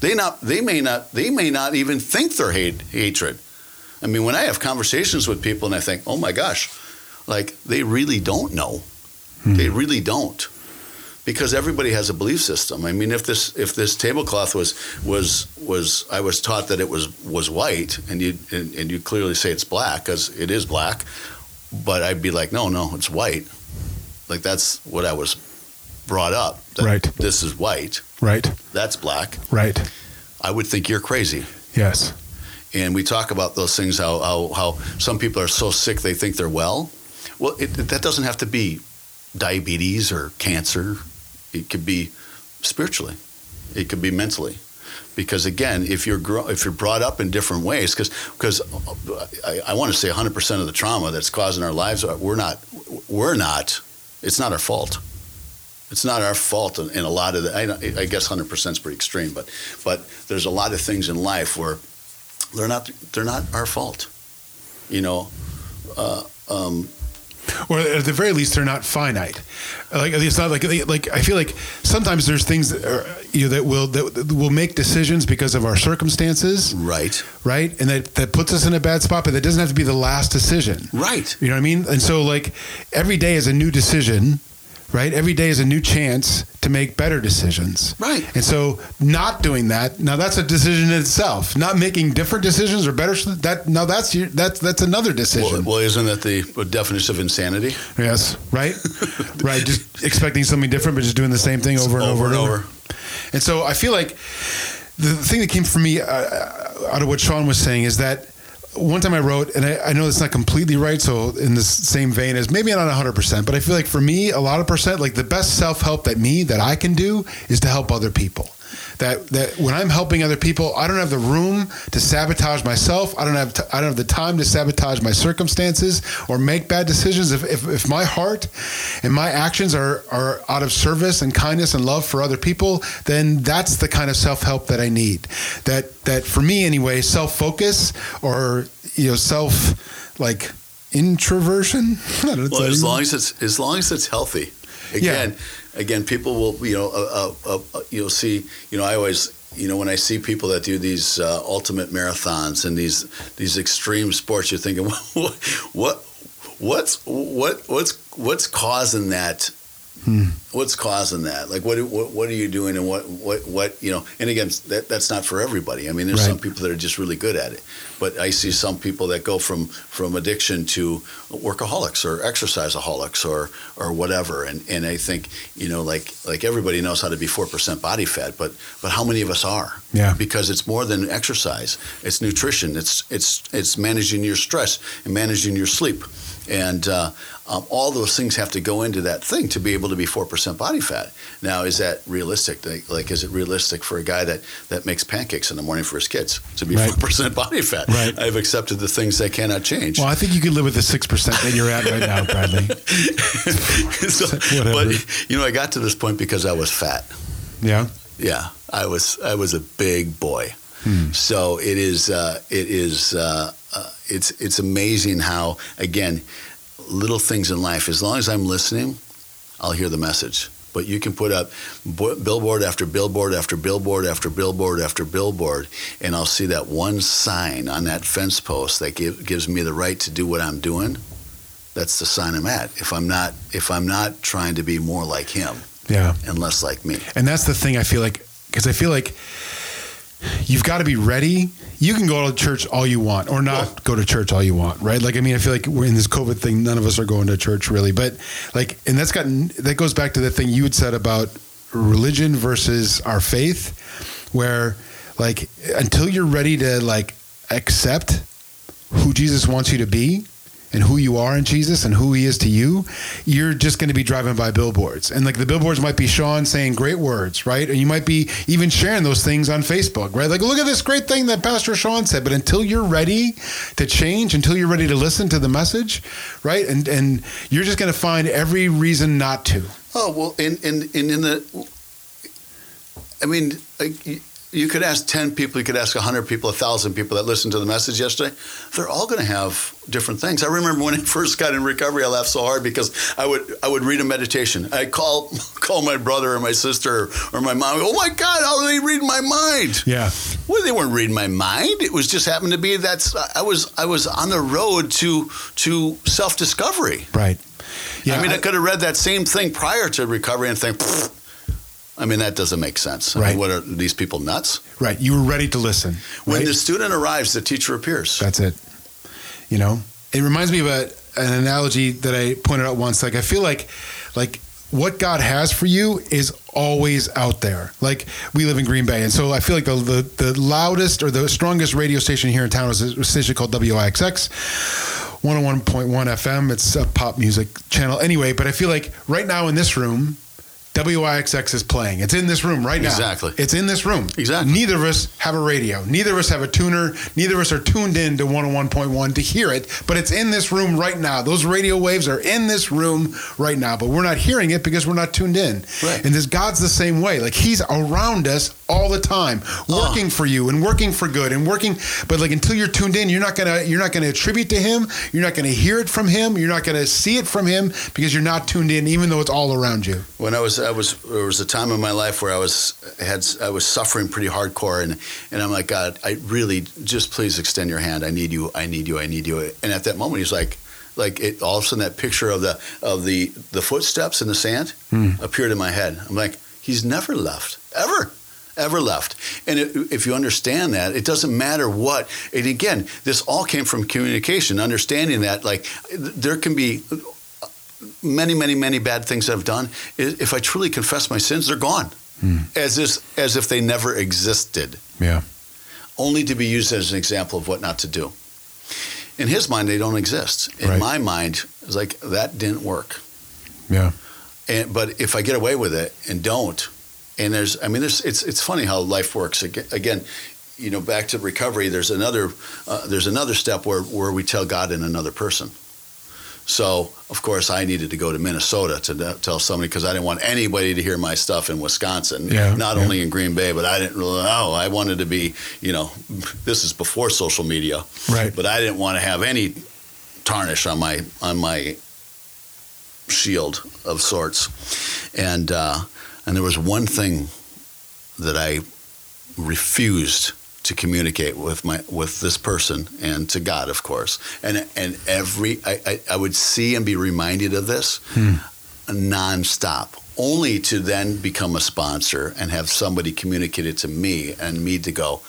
They not they may not they may not even think they're hate, hatred. I mean, when I have conversations with people and I think, "Oh my gosh," like they really don't know. Hmm. They really don't. Because everybody has a belief system. I mean, if this if this tablecloth was was was I was taught that it was was white, and you and, and you clearly say it's black because it is black, but I'd be like, no, no, it's white. Like that's what I was brought up. that Right. This is white. Right. That's black. Right. I would think you're crazy. Yes. And we talk about those things. How how, how some people are so sick they think they're well. Well, it, that doesn't have to be diabetes or cancer. It could be spiritually. It could be mentally. Because again, if you're if you're brought up in different ways, because because uh, I, I want to say 100 percent of the trauma that's causing our lives, we're not we're not. It's not our fault. It's not our fault in, a lot of the. I, I guess 100 percent is pretty extreme, but but there's a lot of things in life where they're not they're not our fault. You know, uh, um, or at the very least they're not finite. Like it's not like like i feel like sometimes there's things that are, you know that will that will make decisions because of our circumstances. Right, right? And that that puts us in a bad spot but that doesn't have to be the last decision. Right, you know what i mean? And so like every day is a new decision right every day is a new chance to make better decisions Right. and so not doing that now that's a decision in itself not making different decisions or better that now that's your that's that's another decision Well, well, isn't that the definition of insanity? Yes, right, right. Just expecting something different, but just doing the same thing over and over, over and over. over. And so I feel like the thing that came from me uh, out of what Sean was saying is that one time I wrote, and I, I know it's not completely right. So in this same vein as maybe not hundred percent, but I feel like for me, a lot of percent, like the best self help that me that I can do is to help other people. That that when I'm helping other people, I don't have the room to sabotage myself. I don't have t- I don't have the time to sabotage my circumstances or make bad decisions. If, if, if my heart and my actions are are out of service and kindness and love for other people, then that's the kind of self help that I need. That that for me anyway, self focus or you know self like introversion. I don't know, Well, as long as it's as long as it's healthy. Again, again, people will you know uh, uh, uh, you'll see you know I always you know when I see people that do these uh, ultimate marathons and these these extreme sports, you're thinking what what what's what what's what's causing that. What's causing that? Like, what, what what are you doing, and what what what you know? And again, that that's not for everybody. I mean, there's Right. some people that are just really good at it, but I see some people that go from from addiction to workaholics or exerciseaholics or or whatever. And and I think you know, like like everybody knows how to be four percent body fat, but but how many of us are? Yeah. Because it's more than exercise. It's nutrition. It's it's it's managing your stress and managing your sleep, and uh, um, all those things have to go into that thing to be able to be four percent body fat. Now, is that realistic? Like, like, is it realistic for a guy that that makes pancakes in the morning for his kids to be Right. four percent body fat? Right. I've accepted the things that cannot change. Well, I think you can live with the six percent that you're at right now, Bradley. So- but you know, I got to this point because I was fat. Yeah. Yeah, I was I was a big boy. Hmm. So it is uh, it is uh, uh, it's it's amazing how again little things in life. As long as I'm listening, I'll hear the message. But you can put up billboard after billboard after billboard after billboard after billboard, and I'll see that one sign on that fence post that give, gives me the right to do what I'm doing. That's the sign I'm at. If I'm not if I'm not trying to be more like him Yeah. and less like me. And that's the thing I feel like, because I feel like you've got to be ready. You can go to church all you want or not go to church all you want, right? Like, I mean, I feel like we're in this COVID thing. None of us are going to church really, but like, and that's gotten, that goes back to the thing you had said about religion versus our faith, where like, until you're ready to like accept who Jesus wants you to be, and who you are in Jesus and who he is to you, you're just going to be driving by billboards. And like the billboards might be Sean saying great words, right? And you might be even sharing those things on Facebook, right? Like, look at this great thing that Pastor Sean said. But until you're ready to change, until you're ready to listen to the message, right? And and you're just going to find every reason not to. Oh well, in in in, in the, I mean, like, you, could ask ten people, you could ask hundred people, a thousand people that listened to the message yesterday. They're all going to have different things. I remember when I first got in recovery, I laughed so hard because I would I would read a meditation. I call call my brother or my sister or my mom. Oh my God, how are they reading my mind? Yeah. Well, they weren't reading my mind. It was just happened to be that's I was I was on the road to to self discovery. Right. Yeah. I mean, I, could have read that same thing prior to recovery and think, "Pfft." I mean, that doesn't make sense. I mean, Right. what are these people nuts? right. You were ready to listen. When right? the student arrives, the teacher appears. That's it. You know, it reminds me of a, an analogy that I pointed out once. Like, I feel like, like what God has for you is always out there. Like we live in Green Bay, and so I feel like the the, the loudest or the strongest radio station here in town is a station called WIXX. 101.1 FM. It's a pop music channel. Anyway, but I feel like right now in this room, WIXX is playing. It's in this room right now. Exactly. It's in this room. Exactly. Neither of us have a radio. Neither of us have a tuner. Neither of us are tuned in to 101.1 to hear it, but it's in this room right now. Those radio waves are in this room right now, but we're not hearing it because we're not tuned in. Right. And this God's the same way. Like he's around us all the time, working for you and working for good and working but like until you're tuned in, you're not going to you're not to attribute to him, you're not going to hear it from him, you're not going to see it from him because you're not tuned in even though it's all around you. When I was, I was, there was a time in my life where I was had, I was suffering pretty hardcore, and and I'm like, God, I really just please extend your hand. I need you. I need you. I need you. And at that moment, he's like, like it, all of a sudden, that picture of the of the the footsteps in the sand hmm. appeared in my head. I'm like, he's never left, ever. Ever left, and it, if you understand that, it doesn't matter what. And again, this all came from communication, understanding that like there can be uh, many, many, many bad things I've done. If I truly confess my sins, they're gone. Hmm. as if, as if they never existed, Yeah. only to be used as an example of what not to do. In his mind, they don't exist. In Right. my mind, it's like that didn't work. Yeah. And but if I get away with it and don't, and there's, I mean, there's, it's it's funny how life works. Again, you know, back to recovery. There's another, uh, there's another step where where we tell God in another person. So of course I needed to go to Minnesota to tell somebody because I didn't want anybody to hear my stuff in Wisconsin. Yeah, Not yeah. only in Green Bay, but I didn't really know. I wanted to be, you know, this is before social media, Right. but I didn't want to have any tarnish on my on my shield of sorts. And uh, and there was one thing that I refused to communicate with my with this person and to God, of course. And and every I, I, I would see and be reminded of this hmm. nonstop. Only to then become a sponsor and have somebody communicate it to me and me to go,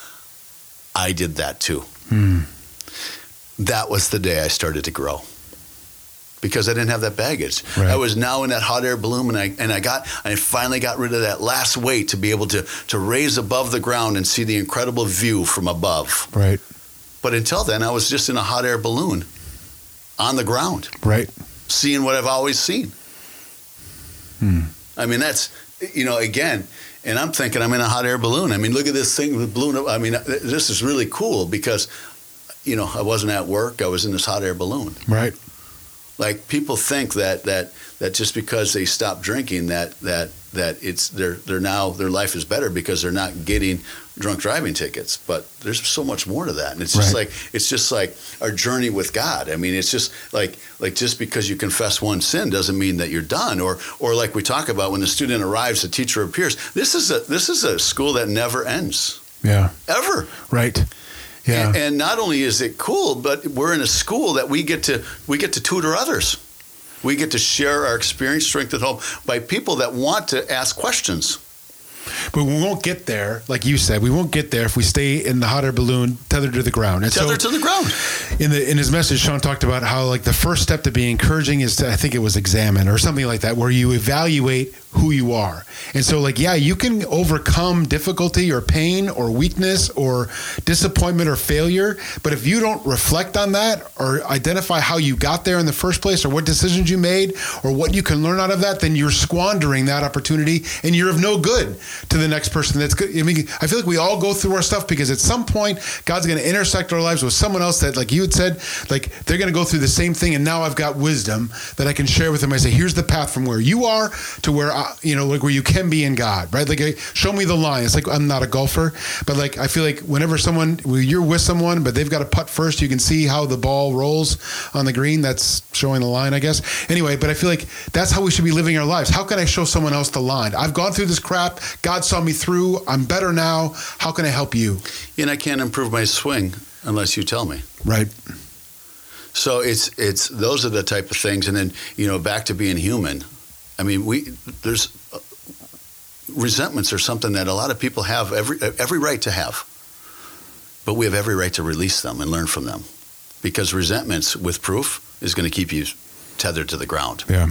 I did that too hmm. that was the day I started to grow because I didn't have that baggage. Right. I was now in that hot air balloon, and I and I got I finally got rid of that last weight to be able to to raise above the ground and see the incredible view from above. Right. But until then, I was just in a hot air balloon on the ground, Right. seeing what I've always seen. Hmm. I mean, that's you know again. And I'm thinking I'm in a hot air balloon. I mean, look at this thing, the balloon. I mean, this is really cool because, you know, I wasn't at work. I was in this hot air balloon. Right. Like people think that that that just because they stop drinking that that that it's they're they're now their life is better because they're not getting drunk driving tickets. But there's so much more to that, and it's just Right. like it's just like our journey with God. I mean, it's just like like just because you confess one sin doesn't mean that you're done. Or or like we talk about when the student arrives, the teacher appears. This is a this is a school that never ends Yeah. ever. Right. Yeah. And, and not only is it cool, but we're in a school that we get to we get to tutor others. We get to share our experience, strength, and hope by people that want to ask questions. But we won't get there, like you said, we won't get there if we stay in the hot air balloon tethered to the ground. And Tether so to the ground. in the in his message, Sean talked about how like the first step to be encouraging is to I think it was examine or something like that, where you evaluate who you are. And so like yeah, you can overcome difficulty or pain or weakness or disappointment or failure, but if you don't reflect on that or identify how you got there in the first place or what decisions you made or what you can learn out of that, then you're squandering that opportunity and you're of no good to the next person that's good. I mean, I feel like we all go through our stuff because at some point God's going to intersect our lives with someone else that, like you had said, like they're going to go through the same thing. And now I've got wisdom that I can share with them. I say, here's the path from where you are to where, I, you know, like where you can be in God, right? Like, show me the line. It's like, I'm not a golfer, but like, I feel like whenever someone, when you're with someone, but they've got to putt first, you can see how the ball rolls on the green. That's showing the line, I guess. Anyway, but I feel like that's how we should be living our lives. How can I show someone else the line? I've gone through this crap. God saw me through. I'm better now. How can I help you? And I can't improve my swing unless you tell me. Right. So it's it's those are the type of things, and then you know back to being human. I mean, we there's uh, resentments are something that a lot of people have every every right to have, but we have every right to release them and learn from them, because resentments with proof is going to keep you tethered to the ground Yeah.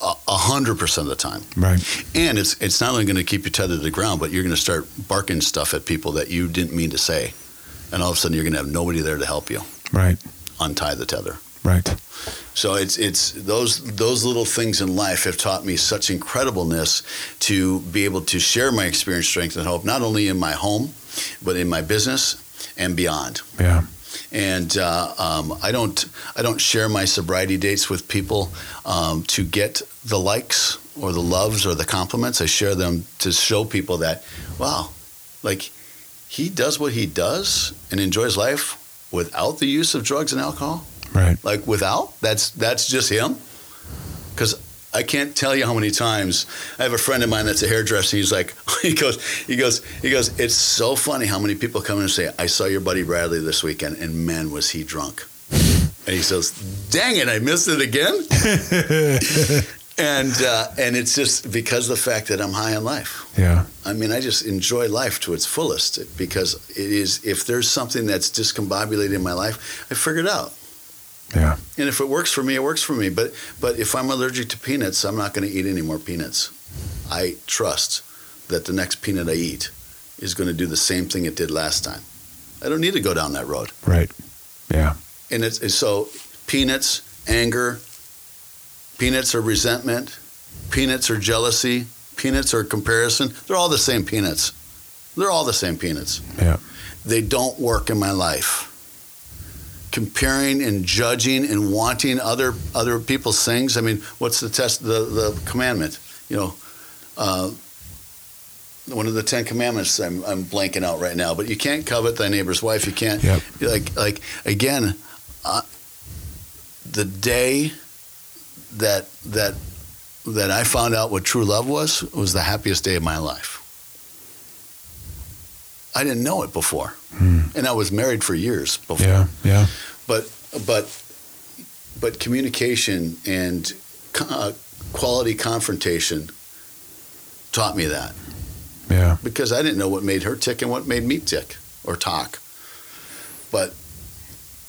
Hundred percent of the time. Right. And it's it's not only going to keep you tethered to the ground, but you're going to start barking stuff at people that you didn't mean to say, and all of a sudden you're going to have nobody there to help you Right. untie the tether. Right. So it's it's those those little things in life have taught me such incredibleness to be able to share my experience, strength, and hope, not only in my home, but in my business and beyond. Yeah. And uh, um, I don't I don't share my sobriety dates with people um, to get the likes or the loves or the compliments. I share them to show people that wow, like he does what he does and enjoys life without the use of drugs and alcohol Right. like without that's that's just him because i can't tell you how many times i have a friend of mine that's a hairdresser he's like he goes he goes he goes it's so funny how many people come in and say i saw your buddy bradley this weekend and man was he drunk and he says dang it i missed it again and uh, and it's just because of the fact that i'm high on life Yeah. I mean, I just enjoy life to its fullest because it is. If there's something that's discombobulated in my life, I figure it out. Yeah. And if it works for me, it works for me. But but if I'm allergic to peanuts, I'm not going to eat any more peanuts. I trust that the next peanut I eat is going to do the same thing it did last time. I don't need to go down that road. Right. Yeah. And it's, it's so peanuts, anger, peanuts are resentment, peanuts are jealousy, peanuts are comparison. They're all the same peanuts. They're all the same peanuts. Yeah. They don't work in my life. Comparing and judging and wanting other other people's things. I mean, what's the test? The the commandment. You know, uh, one of the Ten Commandments. I'm, I'm blanking out right now, but you can't covet thy neighbor's wife. You can't. Yep. Like like again, uh, the day that that that I found out what true love was was the happiest day of my life. I didn't know it before, and I was married for years before. Hmm. Yeah. Yeah. But but but communication and uh, quality confrontation taught me that Yeah. because I didn't know what made her tick and what made me tick or talk. But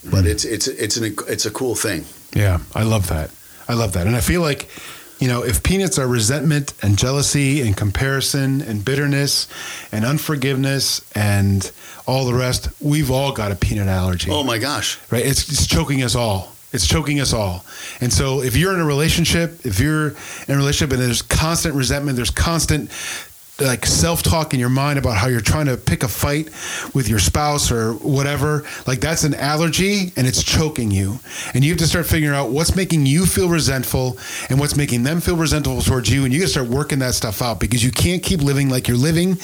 but it's it's it's an it's a cool thing. Yeah, I love that. I love that. And I feel like, you know, if peanuts are resentment and jealousy and comparison and bitterness and unforgiveness and all the rest, we've all got a peanut allergy. Oh my gosh. right? It's, it's choking us all. It's choking us all. And so if you're in a relationship, if you're in a relationship and there's constant resentment, there's constant like self-talk in your mind about how you're trying to pick a fight with your spouse or whatever like that's an allergy and it's choking you. And you have to start figuring out what's making you feel resentful and what's making them feel resentful towards you. And you got to start working that stuff out because you can't keep living like you're living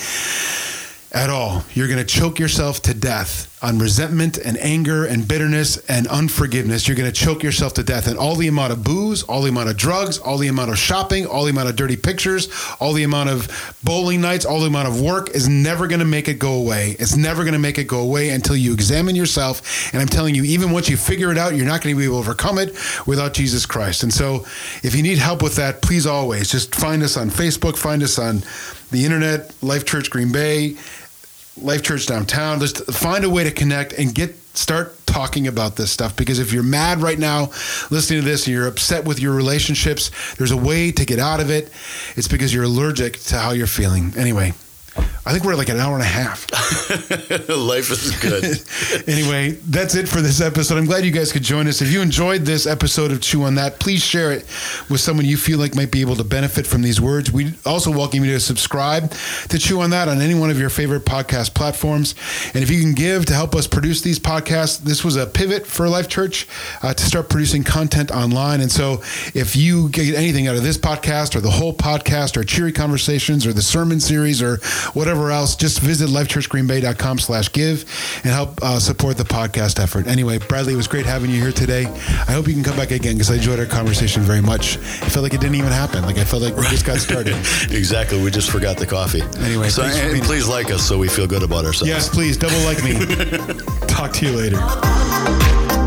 at all. You're going to choke yourself to death on resentment and anger and bitterness and unforgiveness. You're going to choke yourself to death. And all the amount of booze, all the amount of drugs, all the amount of shopping, all the amount of dirty pictures, all the amount of bowling nights, all the amount of work is never going to make it go away. It's never going to make it go away until you examine yourself. And I'm telling you, even once you figure it out, you're not going to be able to overcome it without Jesus Christ. And so if you need help with that, please always just find us on Facebook, find us on the internet, Life Church Green Bay. Life Church downtown. Just find a way to connect and get start talking about this stuff because if you're mad right now listening to this and you're upset with your relationships, there's a way to get out of it. It's because you're allergic to how you're feeling. Anyway, I think we're at like an hour and a half. Life is good. anyway, that's it for this episode. I'm glad you guys could join us. If you enjoyed this episode of Chew on That, please share it with someone you feel like might be able to benefit from these words. We also welcome you to subscribe to Chew on That on any one of your favorite podcast platforms. And if you can give to help us produce these podcasts, this was a pivot for Life Church uh, to start producing content online. And so if you get anything out of this podcast or the whole podcast or Cheery Conversations or the sermon series or whatever else, just visit lifechurchgreenbay.com slash give and help uh, support the podcast effort. Anyway, Bradley, it was great having you here today. I hope you can come back again because I enjoyed our conversation very much. I felt like it didn't even happen. Like I felt like we just got started. exactly. We just forgot the coffee. Anyway, so thanks for and please like us so we feel good about ourselves. yes, please, double like me. Talk to you later.